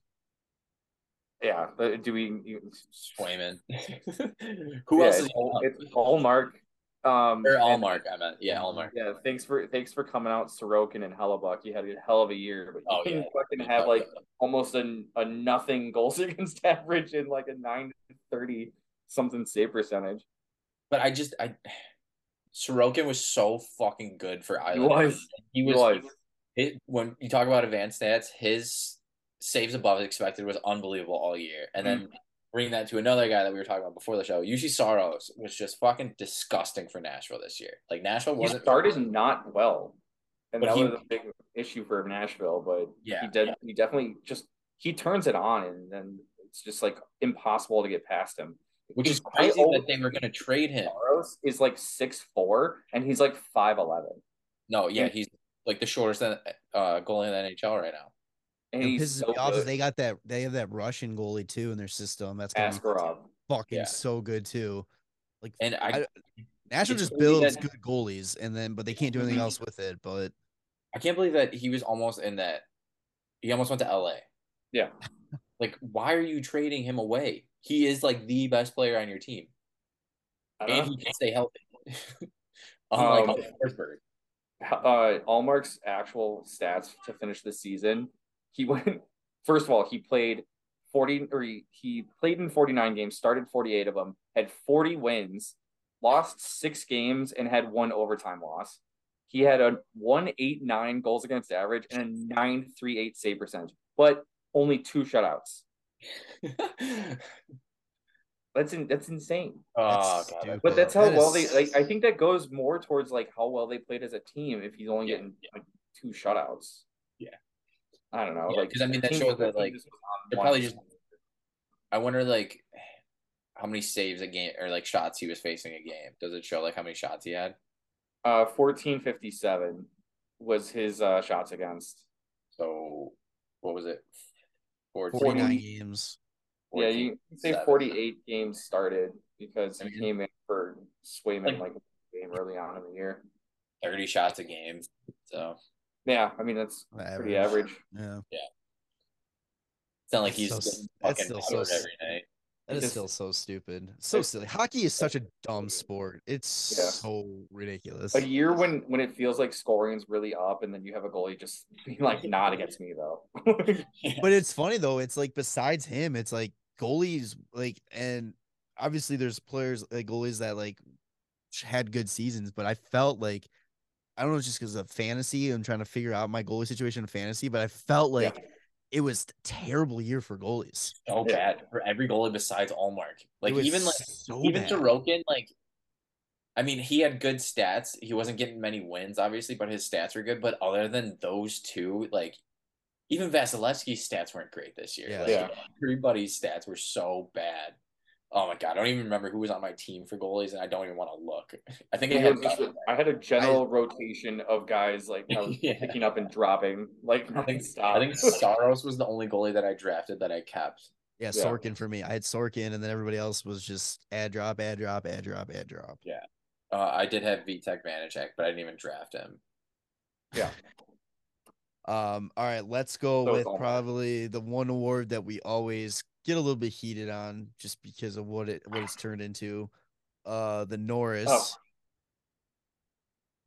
Speaker 1: yeah, but do we? You,
Speaker 3: Swayman. [laughs] Who
Speaker 1: yeah,
Speaker 3: else is
Speaker 1: it's, all- it's Ullmark. Um,
Speaker 3: or
Speaker 1: and-
Speaker 3: Ullmark? I meant yeah, Ullmark.
Speaker 1: Yeah, thanks for thanks for coming out, Sorokin and Hellebuyck. You had a hell of a year, but you
Speaker 3: Oh,
Speaker 1: didn't
Speaker 3: yeah.
Speaker 1: fucking have like almost a, a nothing goals [laughs] against average and like a nine thirty something save percentage.
Speaker 3: But I just I Sorokin was so fucking good for
Speaker 1: He was.
Speaker 3: He
Speaker 1: He
Speaker 3: was,
Speaker 1: was.
Speaker 3: It, when you talk about advanced stats, his saves above expected was unbelievable all year. And mm-hmm. then bring that to another guy that we were talking about before the show. Juuse Saros was just fucking disgusting for Nashville this year. Like Nashville
Speaker 1: He
Speaker 3: wasn't
Speaker 1: started not well, and that
Speaker 3: he-
Speaker 1: was a big issue for Nashville. But
Speaker 3: Yeah,
Speaker 1: he did. He definitely just he turns it on, and then it's just like impossible to get past him.
Speaker 3: which is crazy that they were gonna trade him.
Speaker 1: Saros is like six four, and he's like five eleven,
Speaker 3: No, yeah, he's like the shortest uh, goalie in the NHL right now.
Speaker 1: and
Speaker 2: It
Speaker 1: he's
Speaker 2: pisses
Speaker 1: so
Speaker 2: me off is
Speaker 1: good.
Speaker 2: they got that they have that Russian goalie too in their system. That's
Speaker 1: Askarov.
Speaker 2: fucking
Speaker 3: Yeah.
Speaker 2: so good too. Like
Speaker 3: And I,
Speaker 2: I- Nashville just builds
Speaker 3: that-
Speaker 2: good goalies, and then but they can't do anything else with it. But
Speaker 3: I can't believe that he was almost in that. He almost went to LA.
Speaker 1: Yeah. [laughs]
Speaker 3: Like, why are you trading him away? He is like the best player on your team, and
Speaker 1: know.
Speaker 3: he can stay healthy. [laughs] Unlike
Speaker 1: Um,
Speaker 3: Forsberg.
Speaker 1: Uh Ullmark's actual stats to finish the season, he [laughs] went first of all, he played 40 or he, he played in 49 games, started 48 of them, had 40 wins, lost six games, and had one overtime loss. He had a 189 goals against average and a 938 save percentage, but only two shutouts. [laughs] That's in, that's insane.
Speaker 3: oh
Speaker 2: That's
Speaker 3: god.
Speaker 1: But that's how
Speaker 2: That
Speaker 1: well
Speaker 2: is-
Speaker 1: they like. I think that goes more towards like how well they played as a team. If he's only
Speaker 3: Yeah,
Speaker 1: getting like two shutouts,
Speaker 3: Yeah.
Speaker 1: I don't know.
Speaker 3: Yeah,
Speaker 1: like
Speaker 3: 'cause, I mean, that shows that, like,
Speaker 1: just
Speaker 3: they're probably just- I wonder like how many saves a game or like shots he was facing a game. Does it show like how many shots he had?
Speaker 1: uh fourteen fifty seven was his uh shots against.
Speaker 3: So what was it? 14,
Speaker 2: forty nine
Speaker 1: 40.
Speaker 2: games.
Speaker 1: yeah, you can say
Speaker 3: 14,
Speaker 1: forty eight games started because
Speaker 3: I
Speaker 1: he
Speaker 3: mean,
Speaker 1: came in for Swayman
Speaker 3: like-
Speaker 1: like, game early on in the year.
Speaker 3: 30 shots a game. So
Speaker 1: Yeah, I mean that's pretty average.
Speaker 2: Yeah,
Speaker 3: it's not like
Speaker 2: That's
Speaker 3: he's
Speaker 2: so
Speaker 3: getting
Speaker 2: s-
Speaker 3: fucking
Speaker 2: still so
Speaker 3: every night.
Speaker 2: That is
Speaker 1: It's-
Speaker 2: still so stupid. So silly. Hockey is such a dumb sport. It's
Speaker 1: Yeah.
Speaker 2: so ridiculous.
Speaker 1: A year when when it feels like scoring's really up, and then you have a goalie just [laughs] being like, "Not against me, though." [laughs]
Speaker 2: But it's funny though. It's like besides him, it's like goalies like and obviously there's players like goalies that like had good seasons, but I felt like I don't know, just because of fantasy. I'm trying to figure out my goalie situation in fantasy, but I felt
Speaker 1: Yeah.
Speaker 2: Like it was a terrible year for goalies.
Speaker 3: so
Speaker 1: Yeah.
Speaker 3: bad for every goalie besides Ullmark. Like
Speaker 2: It was
Speaker 3: even like
Speaker 2: so
Speaker 3: even
Speaker 2: bad.
Speaker 3: Sorokin, like I mean, he had good stats. He wasn't getting many wins, obviously, but his stats were good. But other than those two, like even Vasilevsky's stats weren't great this year.
Speaker 2: Yeah.
Speaker 3: Like
Speaker 1: Yeah.
Speaker 3: everybody's stats were so bad. Oh my god, I don't even remember who was on my team for goalies, and I don't even want to look. [laughs] I think I had
Speaker 1: just a- I had a general rotation of guys like [laughs] I was
Speaker 3: Yeah.
Speaker 1: picking up and dropping like
Speaker 3: I think
Speaker 1: nonstop.
Speaker 3: I think [laughs] Saros was the only goalie that I drafted that I kept.
Speaker 2: Yeah,
Speaker 1: Yeah.
Speaker 2: Sorokin for me. I had Sorokin, and then everybody else was just ad drop, ad drop, ad drop, ad drop.
Speaker 3: Uh, I did have Vitek Vanecek, but I didn't even draft him. Yeah.
Speaker 2: Um, all right, let's go
Speaker 1: So
Speaker 2: with probably the one award that we always get a little bit heated on just because of what it what it's turned into. Uh the Norris.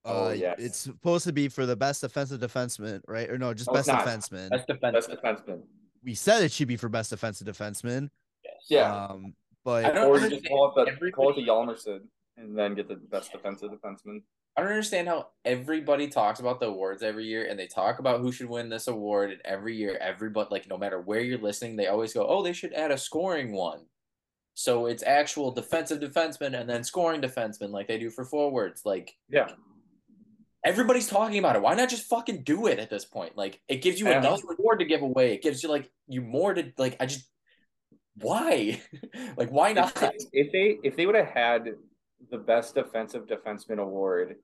Speaker 1: Oh,
Speaker 2: uh,
Speaker 1: yes.
Speaker 2: it's supposed to be for the best defensive defenseman, right? Or no, just
Speaker 1: No,
Speaker 2: best
Speaker 1: not.
Speaker 2: defenseman.
Speaker 3: That's defense.
Speaker 1: That's defenseman.
Speaker 2: we said it should be for best defensive defenseman.
Speaker 3: Yes.
Speaker 1: Yeah.
Speaker 2: Um,
Speaker 3: I
Speaker 2: but
Speaker 3: don't
Speaker 1: or you just call it the call it the Hjalmarsson and then get the best defensive defenseman.
Speaker 3: I don't understand how everybody talks about the awards every year and they talk about who should win this award and every year everybody like no matter where you're listening they always go oh they should add a scoring one. So it's actual defensive defenseman and then scoring defenseman like they do for forwards like
Speaker 1: Yeah.
Speaker 3: everybody's talking about it. Why not just fucking do it at this point? Like it gives you
Speaker 1: Yeah.
Speaker 3: another award to give away. It gives you like you more to like I just why? [laughs] Like why not?
Speaker 1: If they if they would have had the best defensive defenseman award,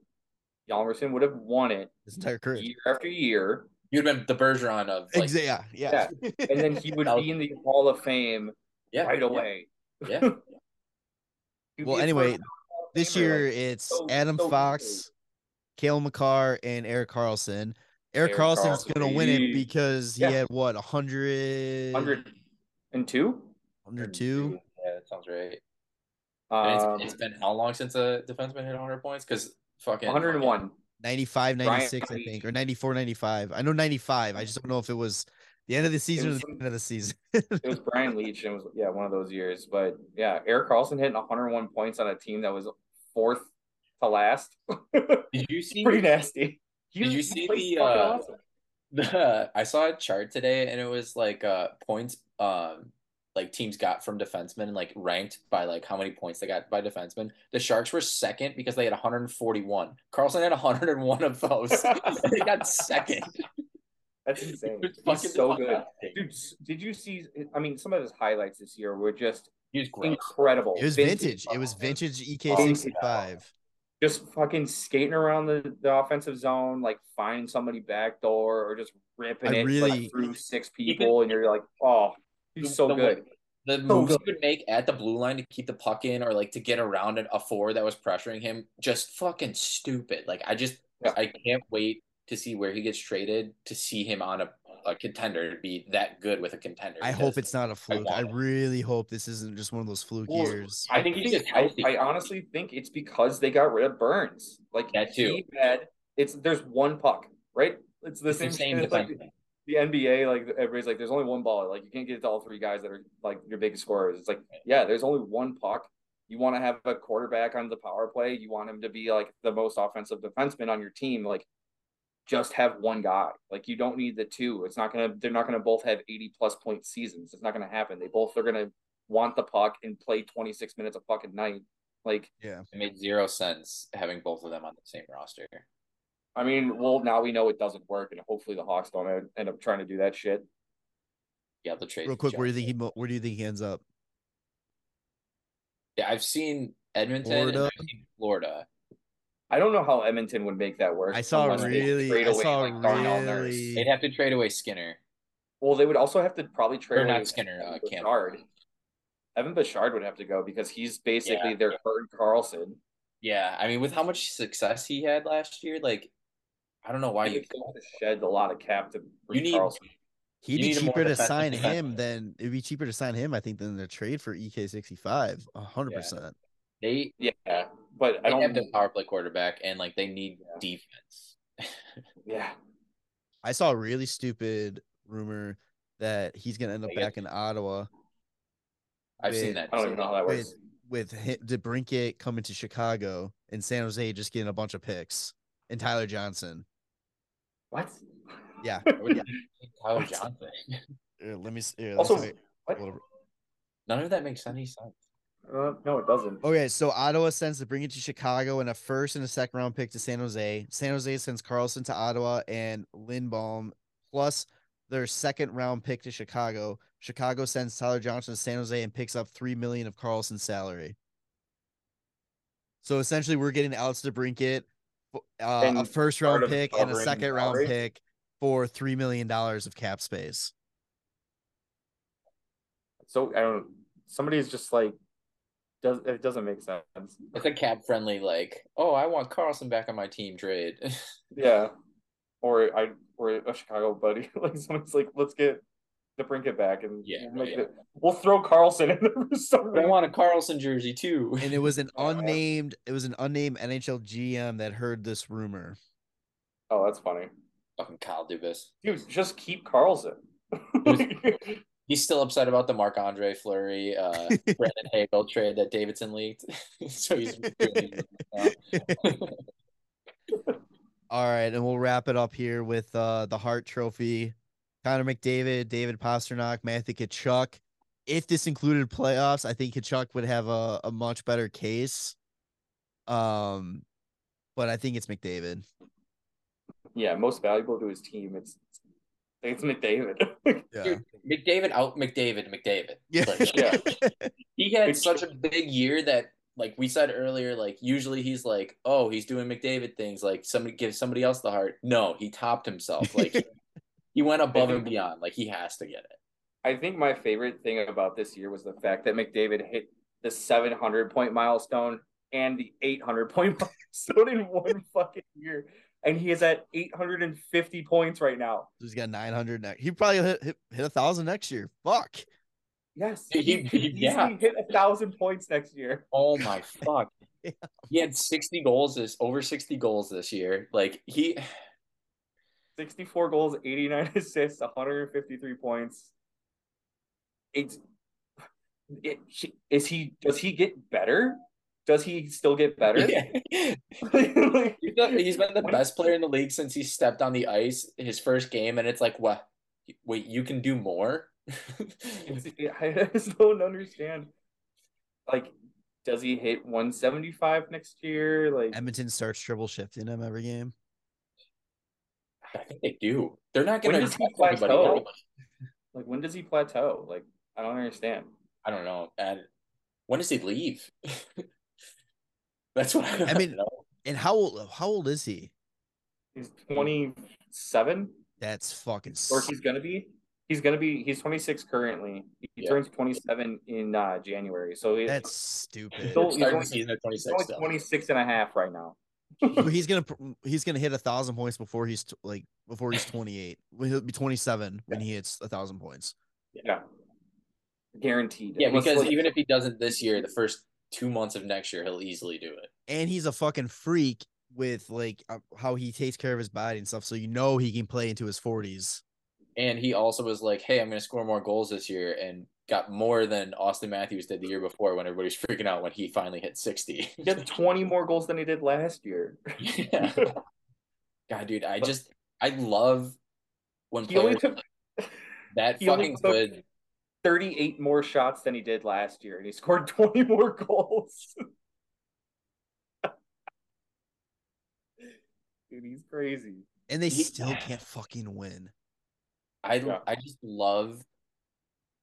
Speaker 1: Hjalmarsson would have won it
Speaker 2: his entire career.
Speaker 1: year after year,
Speaker 3: you'd been the Bergeron of like
Speaker 2: Exa- yeah, yeah.
Speaker 1: and then he would [laughs] be in the Hall of Fame
Speaker 3: yeah
Speaker 1: right
Speaker 3: yeah,
Speaker 1: away.
Speaker 3: yeah. [laughs]
Speaker 1: He'd
Speaker 2: Well, anyway,
Speaker 1: first Hall of
Speaker 2: this year
Speaker 1: like,
Speaker 2: it's
Speaker 1: so-
Speaker 2: Adam
Speaker 1: so
Speaker 2: Fox, Cale Makar, and Erik Karlsson. Eric,
Speaker 1: Erik
Speaker 2: Karlsson's
Speaker 1: Karlsson,
Speaker 2: gonna win it
Speaker 1: baby.
Speaker 2: because he
Speaker 1: Yeah.
Speaker 2: had what 100,
Speaker 1: 102.
Speaker 2: 102?
Speaker 3: yeah that sounds right
Speaker 1: Um,
Speaker 3: it's, it's been how long since a defenseman hit 100 points? Because fucking
Speaker 1: 101.
Speaker 2: 95,
Speaker 1: Brian
Speaker 2: 96, I think, or 94, 95. I know 95. I just don't know if it was the end of the season or the end of the season. [laughs]
Speaker 1: It was Brian Leetch, and it was yeah one of those years. But yeah, Erik Karlsson hitting 101 points on a team that was fourth to last.
Speaker 3: did you [laughs] see
Speaker 1: Pretty nasty. He
Speaker 3: Did you see the, uh,
Speaker 1: awesome.
Speaker 3: the [laughs] I saw a chart today and it was like uh points um like teams got from defensemen like ranked by like how many points they got by defensemen. The Sharks were second because they had 141. Karlsson had 101 of those. [laughs] [laughs] they got second.
Speaker 1: That's insane. He's
Speaker 3: fucking
Speaker 1: so good. Dude, did you see? I mean, some of his highlights this year were just
Speaker 3: He's
Speaker 1: incredible.
Speaker 2: It was vintage. It was vintage E EK65.
Speaker 1: Just fucking skating around the, the offensive zone, like finding somebody backdoor or just ripping
Speaker 2: I
Speaker 1: it
Speaker 2: really-
Speaker 1: like, through six people, and you're like, oh, he's so
Speaker 3: The
Speaker 1: good.
Speaker 3: way- The
Speaker 1: So
Speaker 3: moves he
Speaker 1: good.
Speaker 3: would make at the blue line to keep the puck in or like to get around an- a four that was pressuring him, just fucking stupid. Like I just
Speaker 1: Yeah.
Speaker 3: I can't wait to see where he gets traded to see him on a, a contender to be that good with a contender.
Speaker 2: I hope it's not a fluke. I
Speaker 3: want it.
Speaker 2: really hope this isn't just one of those fluke
Speaker 1: Well,
Speaker 2: years.
Speaker 3: I think he's just
Speaker 1: I,
Speaker 3: healthy.
Speaker 1: I honestly think it's because they got rid of Burns. Like
Speaker 3: That too.
Speaker 1: he had it's there's one puck, right? It's the
Speaker 3: it's
Speaker 1: same,
Speaker 3: the same
Speaker 1: it's like
Speaker 3: defenseman.
Speaker 1: The NBA. Like everybody's like, there's only one ball. Like you can't get it to all three guys that are like your biggest scorers. It's like, yeah, there's only one puck. You want to have a quarterback on the power play. You want him to be like the most offensive defenseman on your team. Like just have one guy. Like you don't need the two. It's not gonna. They're not gonna both have 80 plus point seasons. It's not gonna happen. They both are gonna want the puck and play 26 minutes a fucking night. Like
Speaker 2: Yeah.
Speaker 3: It made zero sense having both of them on the same roster.
Speaker 1: I mean, well, now we know it doesn't work, and hopefully the Hawks don't end- end up trying to do that shit.
Speaker 3: Yeah, the trade.
Speaker 2: Real quick, where do you think he where do you think he ends up?
Speaker 3: Yeah, I've seen Edmonton and
Speaker 2: Florida?
Speaker 3: I've seen Florida.
Speaker 1: I don't know how Edmonton would make that work.
Speaker 2: I saw
Speaker 1: unless they
Speaker 2: really
Speaker 1: trade
Speaker 2: I
Speaker 1: away,
Speaker 2: saw
Speaker 1: like, Darnell Nurse.
Speaker 2: really
Speaker 3: They'd have to trade away Skinner.
Speaker 1: Well, they would also have to probably trade
Speaker 3: Or
Speaker 1: away
Speaker 3: not Skinner, uh,
Speaker 1: Evan
Speaker 3: Campbell.
Speaker 1: Bouchard. Evan Bouchard would have to go because he's basically
Speaker 3: Yeah.
Speaker 1: their current Karlsson.
Speaker 3: Yeah, I mean, with how much success he had last year, like, I don't know why you.
Speaker 1: think have to shed a lot of cap to bring
Speaker 3: need-
Speaker 1: Karlsson.
Speaker 2: He'd
Speaker 3: You
Speaker 2: be
Speaker 3: need
Speaker 2: cheaper to sign
Speaker 3: defenseman.
Speaker 2: him than it'd be cheaper to sign him, I think, than the trade for E EK65. hundred percent.
Speaker 3: They
Speaker 1: Yeah, but I
Speaker 3: they have
Speaker 1: don't.
Speaker 3: have the power play quarterback, and like they need
Speaker 1: Yeah.
Speaker 3: defense. [laughs]
Speaker 1: Yeah,
Speaker 2: I saw a really stupid rumor that he's gonna end up back in Ottawa
Speaker 3: I've seen that.
Speaker 1: I don't even know how that
Speaker 2: with
Speaker 1: works.
Speaker 2: with hi- DeBrincat coming to Chicago and San Jose just getting a bunch of picks and Tyler Johnson.
Speaker 1: What?
Speaker 2: Yeah. [laughs]
Speaker 3: Tyler
Speaker 1: What?
Speaker 3: Johnson.
Speaker 2: Here, let me. s- Here,
Speaker 1: Also,
Speaker 2: let's
Speaker 1: what?
Speaker 2: Hold.
Speaker 3: None of that makes any sense.
Speaker 1: Uh, no, it doesn't.
Speaker 2: Okay, so Ottawa sends DeBrincat to Chicago and a first and a second round pick to San Jose. San Jose sends Karlsson to Ottawa and Lindbaum plus their second round pick to Chicago. Chicago sends Tyler Johnson to San Jose and picks up three million of Karlsson's salary. So essentially, we're getting Alex DeBrincat, uh, a first round pick and a
Speaker 1: covering
Speaker 2: second round
Speaker 1: salary?
Speaker 2: pick for three million dollars of cap space.
Speaker 1: So I don't. Somebody's just like, does it doesn't make sense?
Speaker 3: It's a cap friendly, like, oh, I want Karlsson back on my team trade. [laughs]
Speaker 1: Yeah, or I or a Chicago buddy [laughs] like someone's like, let's get the bring it back and
Speaker 3: Yeah,
Speaker 1: we'll, make
Speaker 3: right.
Speaker 1: it, we'll throw Karlsson in there for some
Speaker 3: I want a Karlsson jersey too.
Speaker 2: And it was an [laughs] unnamed, it was an unnamed NHL GM that heard this rumor.
Speaker 1: Oh, that's funny,
Speaker 3: Fucking Kyle Dubas.
Speaker 1: dude. Just keep Karlsson.
Speaker 3: He's [laughs] still upset about the Marc Andre Fleury, uh, [laughs] Brandon Hagel trade that Davidson leaked. so he's.
Speaker 2: All right, and we'll wrap it up here with uh the Hart Trophy. Connor McDavid, David Pastrnak, Matthew Tkachuk. If this included playoffs, I think Tkachuk would have a, a much better case. Um, but I think it's McDavid.
Speaker 1: Yeah, most valuable to his team. It's it's McDavid. [laughs]
Speaker 2: Yeah,
Speaker 3: Dude, McDavid out McDavid McDavid.
Speaker 2: yeah,
Speaker 3: Like, [laughs]
Speaker 1: Yeah.
Speaker 3: he had
Speaker 1: It's
Speaker 3: such a big year that like we said earlier, like usually he's like, oh, he's doing McDavid things, like somebody gives somebody else the Hart. No, he topped himself. Like [laughs] he, he went above and beyond. Like he has to get it.
Speaker 1: I think my favorite thing about this year was the fact that McDavid hit the 700 point milestone and the 800 point [laughs] milestone in one fucking year. And he is at 850 points right now.
Speaker 2: He's got 900 next. He probably hit, hit, hit a thousand next year. Fuck.
Speaker 1: Yes.
Speaker 3: He- [laughs]
Speaker 1: He
Speaker 3: he- yeah.
Speaker 1: hit a thousand points next year.
Speaker 3: Oh my [laughs] fuck.
Speaker 2: Yeah.
Speaker 3: He had 60 goals this over 60 goals this year. Like he
Speaker 1: 64 goals, 89 [laughs] assists, 153 points. It's it, is he does he get better? Does he still get better? Like, [laughs]
Speaker 3: He's the- he's been the
Speaker 1: When- [laughs]
Speaker 3: best player in the league since he stepped on the ice his first game, and it's like, what? Wait, you can do more?
Speaker 1: I just don't understand. Like, does he hit 175 next year? Like,
Speaker 2: Edmonton starts triple shifting him every game.
Speaker 3: I think they do. They're not gonna
Speaker 1: does he
Speaker 3: anybody
Speaker 1: plateau? like when does he plateau? Like, I don't understand.
Speaker 3: I don't know. And when does he leave? [laughs] That's what I,
Speaker 2: I mean-
Speaker 3: know.
Speaker 2: And how old? How old is he?
Speaker 1: He's 27,
Speaker 2: That's fucking.
Speaker 1: or
Speaker 2: s-
Speaker 1: he's gonna be. He's gonna be. He's 26 currently. He
Speaker 3: Yeah.
Speaker 1: turns 27 in uh, January. So he,
Speaker 2: That's stupid.
Speaker 1: Still-
Speaker 3: They're
Speaker 1: only-
Speaker 3: the season at
Speaker 1: he's only 26 and a half right now.
Speaker 2: But he's gonna he's gonna hit a thousand points before he's t- like before he's 28. He'll be 27 when he hits a thousand points.
Speaker 1: Yeah, guaranteed.
Speaker 3: Yeah, because
Speaker 1: like,
Speaker 3: even if he doesn't this year, the first two months of next year, he'll easily do it.
Speaker 2: And he's a fucking freak with like uh, how he takes care of his body and stuff. So you know he can play into his 40s.
Speaker 3: And he also was like, "Hey, I'm going to score more goals this year," and got more than Auston Matthews did the year before when everybody was freaking out when he finally hit 60.
Speaker 1: he got 20 more goals than he did last year.
Speaker 3: yeah. [laughs] God, dude, I just I love when
Speaker 1: He only
Speaker 3: players
Speaker 1: took [laughs]
Speaker 3: that
Speaker 1: he only
Speaker 3: fucking
Speaker 1: took-
Speaker 3: good.
Speaker 1: 38 more shots than he did last year, and he scored [laughs] 20 more goals. Dude, he's crazy.
Speaker 2: And they
Speaker 3: He-
Speaker 2: still can't fucking win.
Speaker 3: I
Speaker 1: Yeah.
Speaker 3: I just love.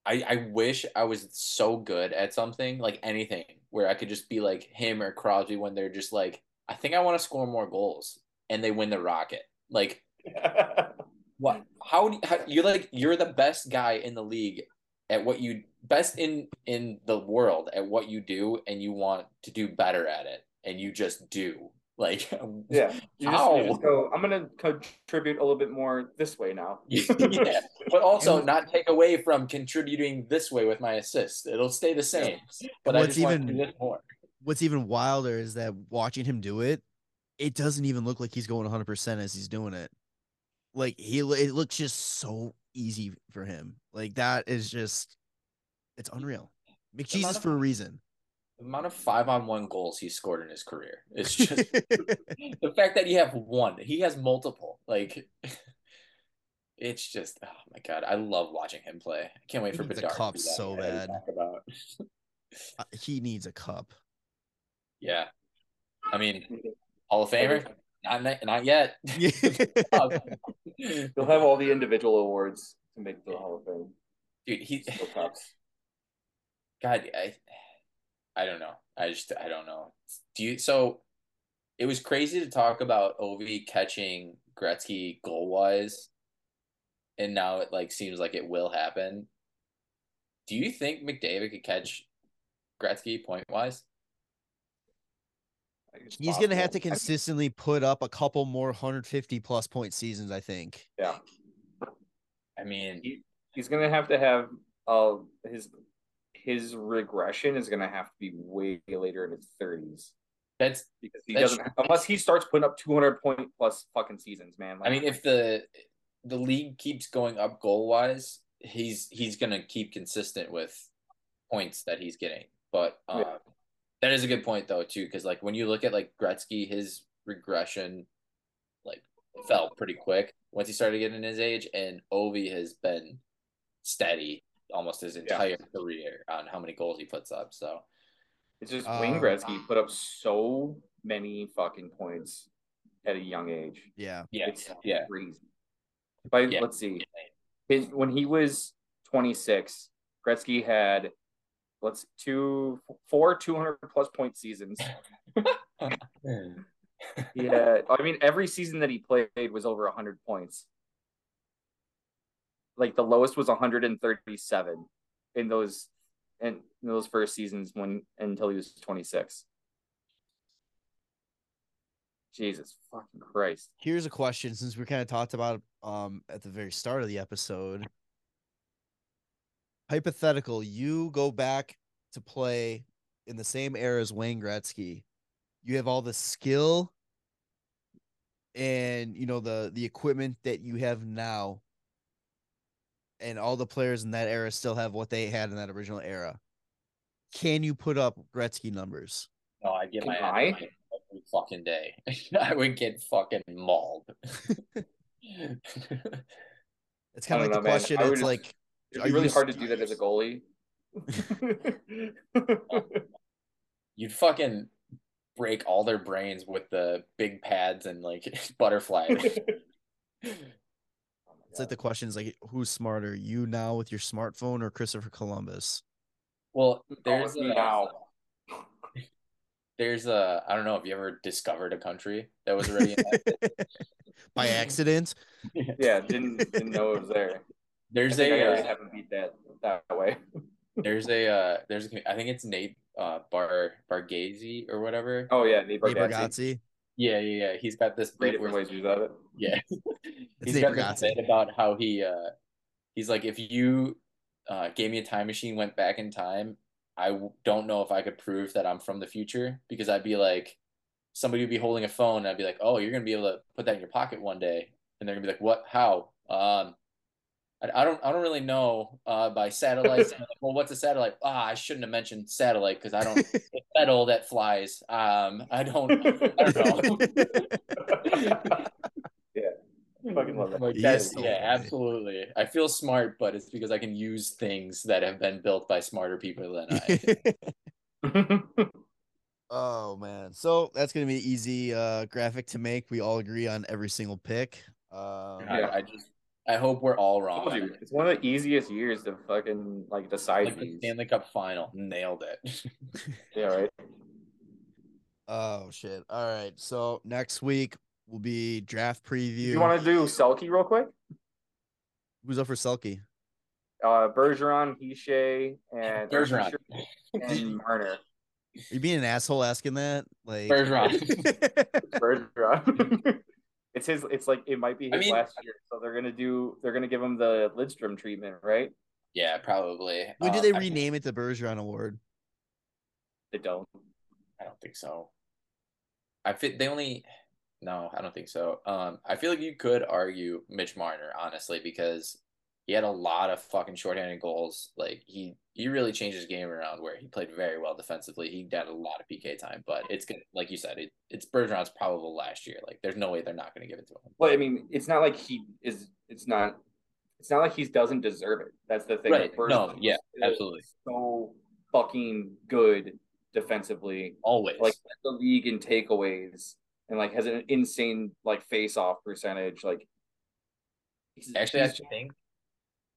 Speaker 3: I I wish I was so good at something like anything where I could just be like him or Crosby when they're just like, I think I want to score more goals, and they win the Rocket. Like [laughs] what? How, do you, how you're like you're the best guy in the league at what you best in in the world at what you do, and you want to do better at it, and you just do. Like [laughs]
Speaker 1: yeah. You just, you
Speaker 3: How?
Speaker 1: just go, I'm going to contribute a little bit more this way now. [laughs]
Speaker 3: yeah, but also [laughs] not take away from contributing this way with my assist. It'll stay the same. But I
Speaker 2: what's
Speaker 3: just want to do this more.
Speaker 2: What's even wilder is that watching him do it, it doesn't even look like he's going 100% as he's doing it. Like he it looks just so easy for him. Like that is just it's unreal.
Speaker 3: amount
Speaker 2: McJesus for a reason.
Speaker 3: The amount of five on one goals he's scored in his career is [laughs] just the fact that you have one. He has multiple. Like [laughs] it's just oh my god, I love watching him play. I can't wait
Speaker 2: He
Speaker 3: for
Speaker 2: needs a
Speaker 3: Bedard. to
Speaker 2: cup so bad.
Speaker 3: talk About. [laughs]
Speaker 2: Uh, he needs a cup.
Speaker 3: Yeah, I mean Hall of Famer. Not not yet.
Speaker 2: Yeah.
Speaker 1: You'll have all the individual awards to make the Hall of Fame.
Speaker 3: Dude, he
Speaker 1: Still cups.
Speaker 3: God, I, I don't know. I just, I don't know. Do you? So, it was crazy to talk about Ovi catching Gretzky goal wise, and now it like seems like it will happen. Do you think McDavid could catch Gretzky point wise?
Speaker 1: I think
Speaker 2: He's gonna have to consistently put up a couple more 150 plus point seasons, I think.
Speaker 1: Yeah.
Speaker 3: I mean,
Speaker 1: He- He's gonna have to have uh his his regression is gonna have to be way later in his thirties
Speaker 3: that's.
Speaker 1: because he
Speaker 3: That's-
Speaker 1: doesn't unless he starts putting up two hundred point plus fucking seasons, man.
Speaker 3: I mean, if the the league keeps going up goal wise, he's he's gonna keep consistent with points that he's getting. But um,
Speaker 1: Yeah.
Speaker 3: that is a good point though too, because like when you look at like Gretzky, his regression like fell pretty quick once he started getting his age, and Ovi has been steady almost his entire career on how many goals he puts up. So
Speaker 1: It's just
Speaker 2: Uh,
Speaker 1: Wayne Gretzky put up so many fucking points at a young age.
Speaker 2: Yeah.
Speaker 3: yeah,
Speaker 1: It's
Speaker 3: yeah,
Speaker 1: crazy. By
Speaker 3: Yeah.
Speaker 1: let's see, his when he was 26, Gretzky had let's two four 200 plus point seasons. [laughs] [laughs] Yeah, I mean every season that he played was over 100 points. Like the lowest was 137 in those in those first seasons when until he was 26. Jesus fucking Christ.
Speaker 2: Here's a question since we kind of talked about um at the very start of the episode. Hypothetical, you go back to play in the same era as Wayne Gretzky. You have all the skill and you know the the equipment that you have now. And all the players in that era still have what they had in that original era. Can you put up Gretzky numbers?
Speaker 3: no, I get my
Speaker 1: Can
Speaker 3: ass
Speaker 1: I?
Speaker 3: beat every fucking day. [laughs] I would get fucking mauled. [laughs]
Speaker 2: It's kind of like
Speaker 1: don't
Speaker 2: the
Speaker 1: man.
Speaker 2: question. It's
Speaker 1: just-
Speaker 2: like
Speaker 1: It'd be really hard to do that as a goalie. [laughs]
Speaker 3: You'd fucking break all their brains with the big pads and like butterflies.
Speaker 2: It's like the question is like, who's smarter, you now with your smartphone or Christopher Columbus?
Speaker 3: well,
Speaker 1: There's
Speaker 3: there's a,
Speaker 1: now. [laughs]
Speaker 3: there's a I don't know if you ever discovered a country that was already in [laughs]
Speaker 2: By accident?
Speaker 1: Yeah, didn't didn't know it was there.
Speaker 3: There's
Speaker 1: think I
Speaker 3: a
Speaker 1: always
Speaker 3: uh,
Speaker 1: haven't beat that that way. [laughs]
Speaker 3: there's a uh there's a, I think it's Nate uh Bar Bargazy or whatever.
Speaker 1: Oh yeah, Nate
Speaker 2: Nate
Speaker 1: Bargatze.
Speaker 2: Bargatze?
Speaker 3: Yeah, yeah, yeah. He's got this
Speaker 1: Three
Speaker 3: bit where
Speaker 1: different ways to use that.
Speaker 3: Yeah.
Speaker 2: It's [laughs] [laughs]
Speaker 3: he's
Speaker 2: Nate
Speaker 3: got this bit about how he uh he's like if you uh gave me a time machine went back in time, I w- don't know if I could prove that I'm from the future because I'd be like somebody would be holding a phone and I'd be like, "Oh, you're going to be able to put that in your pocket one day." And they're going to be like, "What? How?" Um I, I don't I don't really know uh by satellites. Like, well, what's a satellite? Ah, I shouldn't have mentioned satellite because I don't [laughs] it's metal that flies. Um I don't I don't know. [laughs]
Speaker 1: Fucking love that.
Speaker 3: Like
Speaker 2: He
Speaker 3: that's
Speaker 2: is so
Speaker 3: yeah, absolutely. I feel smart, but it's because I can use things that have been built by smarter people than I. [laughs]
Speaker 2: oh man. So that's gonna be an easy uh graphic to make. We all agree on every single pick. Um
Speaker 3: I,
Speaker 1: Yeah.
Speaker 3: I just I hope we're all wrong.
Speaker 1: You, it's one of the easiest years to fucking like decide
Speaker 3: Like the. Stanley Cup final, nailed it. [laughs]
Speaker 1: Yeah, right.
Speaker 2: Oh shit. All right. So next week will be draft preview.
Speaker 1: You want to do Selke real quick?
Speaker 2: Who's up for Selke?
Speaker 1: Uh, Bergeron, Hischier, and
Speaker 3: Bergeron.
Speaker 1: and [laughs] Marner.
Speaker 2: Are you being an asshole asking that? Like
Speaker 3: Bergeron. [laughs]
Speaker 1: Bergeron. It's his. It's like it might be
Speaker 3: I
Speaker 1: his
Speaker 3: mean-
Speaker 1: last year, so they're gonna do. They're gonna give him the Lidstrom treatment, right?
Speaker 3: yeah, probably.
Speaker 2: when do they
Speaker 3: I-
Speaker 2: rename it the Bergeron Award?
Speaker 1: They don't.
Speaker 3: I don't think so. I fit they only no, I don't think so. Um I feel like you could argue Mitch Marner, honestly, because he had a lot of fucking shorthanded goals. Like he he really changed his game around where he played very well defensively. He got a lot of PK time, but it's good like you said, it, it's Bergeron's probable last year. Like there's no way they're not gonna give it to him.
Speaker 1: Well, I mean, it's not like he is. It's not. It's not like he doesn't deserve it. That's the thing.
Speaker 3: Right. No, yeah, absolutely.
Speaker 1: So fucking good defensively.
Speaker 3: Always.
Speaker 1: like the league in takeaways and like has an insane like face off percentage. Like he's,
Speaker 3: actually I
Speaker 1: he's,
Speaker 3: think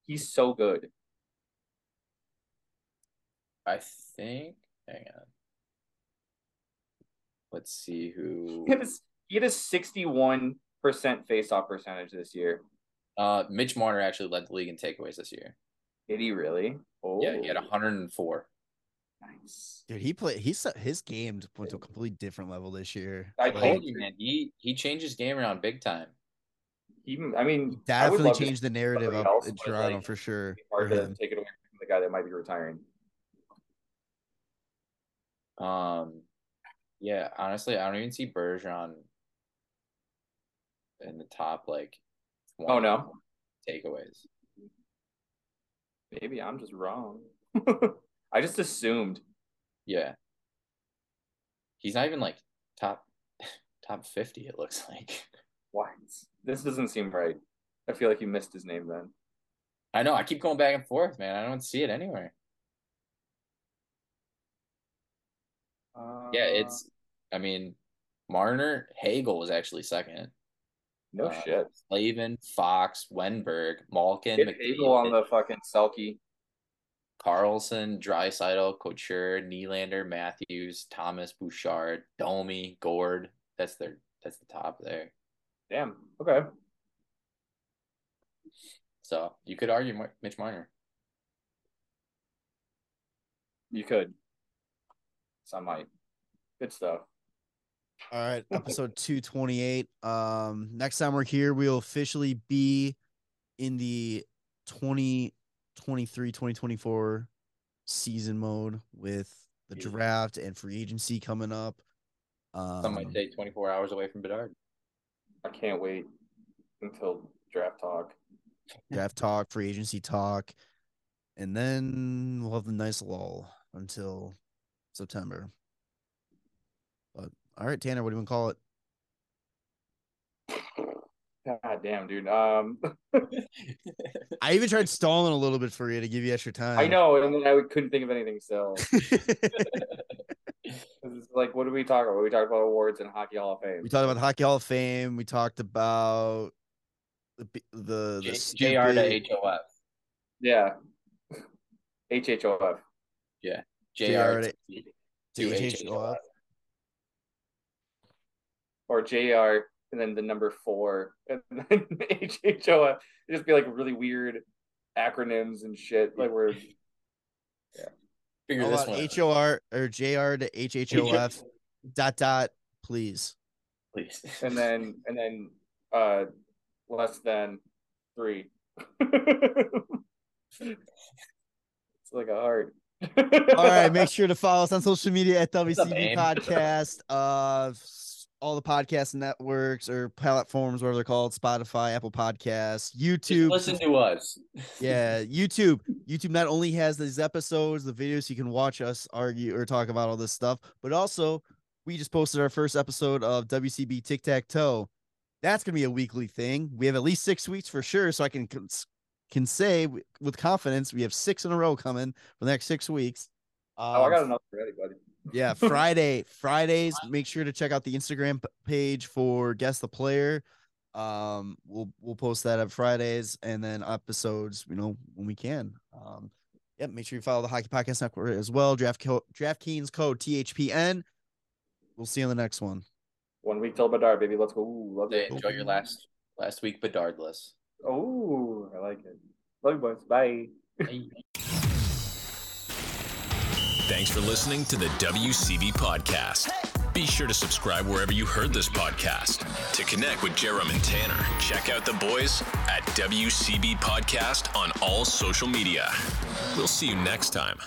Speaker 1: he's so good.
Speaker 3: I think hang on. Let's see who
Speaker 1: He had a, he had a sixty-one percent face off percentage this year.
Speaker 3: uh Mitch Marner actually led the league in takeaways this year.
Speaker 1: Did he really? Oh,
Speaker 3: Yeah, he had 104.
Speaker 1: nice.
Speaker 2: Dude, he played. He set his game went to a completely different level this year.
Speaker 1: I
Speaker 3: I
Speaker 2: Like,
Speaker 3: told you, man. He he changed his game around big time.
Speaker 1: Even I mean,
Speaker 2: he
Speaker 1: I would
Speaker 2: definitely change the narrative up
Speaker 1: else,
Speaker 2: in Toronto
Speaker 1: like,
Speaker 2: for sure.
Speaker 1: hard
Speaker 2: for
Speaker 1: to take it away from the guy that might be retiring.
Speaker 3: Um, yeah. Honestly, I don't even see Bergeron in the top like.
Speaker 1: Oh no,
Speaker 3: takeaways.
Speaker 1: Maybe I'm just wrong. [laughs] I just assumed.
Speaker 3: Yeah. He's not even like top [laughs] top 50 it looks like.
Speaker 1: What? This doesn't seem right. I feel like you missed his name then.
Speaker 3: I know, I keep going back and forth, man. I don't see it anywhere.
Speaker 1: Uh,
Speaker 3: Yeah, it's I mean, Marner, Hagel was actually second.
Speaker 1: no
Speaker 3: uh,
Speaker 1: shit.
Speaker 3: Slavin, Fox, Wennberg, Malkin,
Speaker 1: Get Hagel on the fucking Selke.
Speaker 3: Karlsson, Draisaitl, Couture, Nylander, Matthews, Thomas, Bouchard, Domi, Gourde. That's their that's the top there.
Speaker 1: Damn. Okay.
Speaker 3: So you could argue Mitch Marner.
Speaker 1: You could. So I might. Good stuff.
Speaker 2: All right, [laughs] episode 228. Um, next time we're here, we'll officially be in the 2023 2024 season mode with the draft and free agency coming up. Um,
Speaker 3: Some might say 24 hours away from Bedard.
Speaker 1: I can't wait until draft talk.
Speaker 2: draft talk, free agency talk, and then we'll have the nice lull until September. But all right, Tanner, what do you want to call it?
Speaker 1: God damn, dude. Um, [laughs]
Speaker 2: I even tried stalling a little bit for you to give you extra time.
Speaker 1: I know, and then I couldn't think of anything still. [laughs] 'Cause it's like, what did we talk about? We talked about awards and Hockey Hall of Fame.
Speaker 2: we talked about Hockey Hall of Fame. We talked about the b- the,
Speaker 3: J-
Speaker 2: the
Speaker 3: JR to HOF.
Speaker 1: Yeah. HHOF.
Speaker 3: JR
Speaker 2: JR
Speaker 3: to,
Speaker 2: to
Speaker 3: to
Speaker 2: HHOF.
Speaker 3: HHOF.
Speaker 1: Or JR and then the number four and [laughs] then HHOF. It'd just be like really weird acronyms and shit. Like we're [laughs]
Speaker 3: Figure this
Speaker 2: about
Speaker 3: one out,
Speaker 2: HOR or J R to HHOF dot dot please.
Speaker 3: please. [laughs]
Speaker 1: and then and then uh less than three. [laughs] it's like a heart.
Speaker 2: All right, [laughs] make sure to follow us on social media at
Speaker 3: up,
Speaker 2: WCB Podcast. Uh, s- all the podcast networks or platforms, whatever they're called, Spotify, Apple Podcasts,
Speaker 3: Just
Speaker 2: YouTube.
Speaker 3: listen to us. [laughs]
Speaker 2: Yeah, YouTube. YouTube not only has these episodes, the videos you can watch us argue or talk about all this stuff, but also we just posted our first episode of WCB Tic Tac Toe. That's gonna be a weekly thing. We have at least six weeks for sure, so I can can say with confidence we have six in a row coming for the next six weeks.
Speaker 1: oh, I
Speaker 2: Um,
Speaker 1: got enough ready, buddy.
Speaker 2: Yeah, [laughs] Friday, Fridays. Make sure to check out the Instagram page for guess the player. Um, we'll we'll post that up Fridays and then episodes, you know, when we can. Um, yep. Make sure you follow the Hockey Podcast Network as well. Draft co- DraftKings code THPN. We'll see you on the next one.
Speaker 1: One week till Bedard, baby. Let's go. Ooh, love
Speaker 3: Say,
Speaker 1: it.
Speaker 3: Enjoy your last last week Bedardless.
Speaker 1: Oh, I like it. Love you, boys. Bye.
Speaker 3: Hey. [laughs]
Speaker 4: Thanks for listening to the WCB podcast. Be sure to subscribe wherever you heard this podcast. To connect with Jarom and Tanner, check out the boys at WCB Podcast on all social media. We'll see you next time.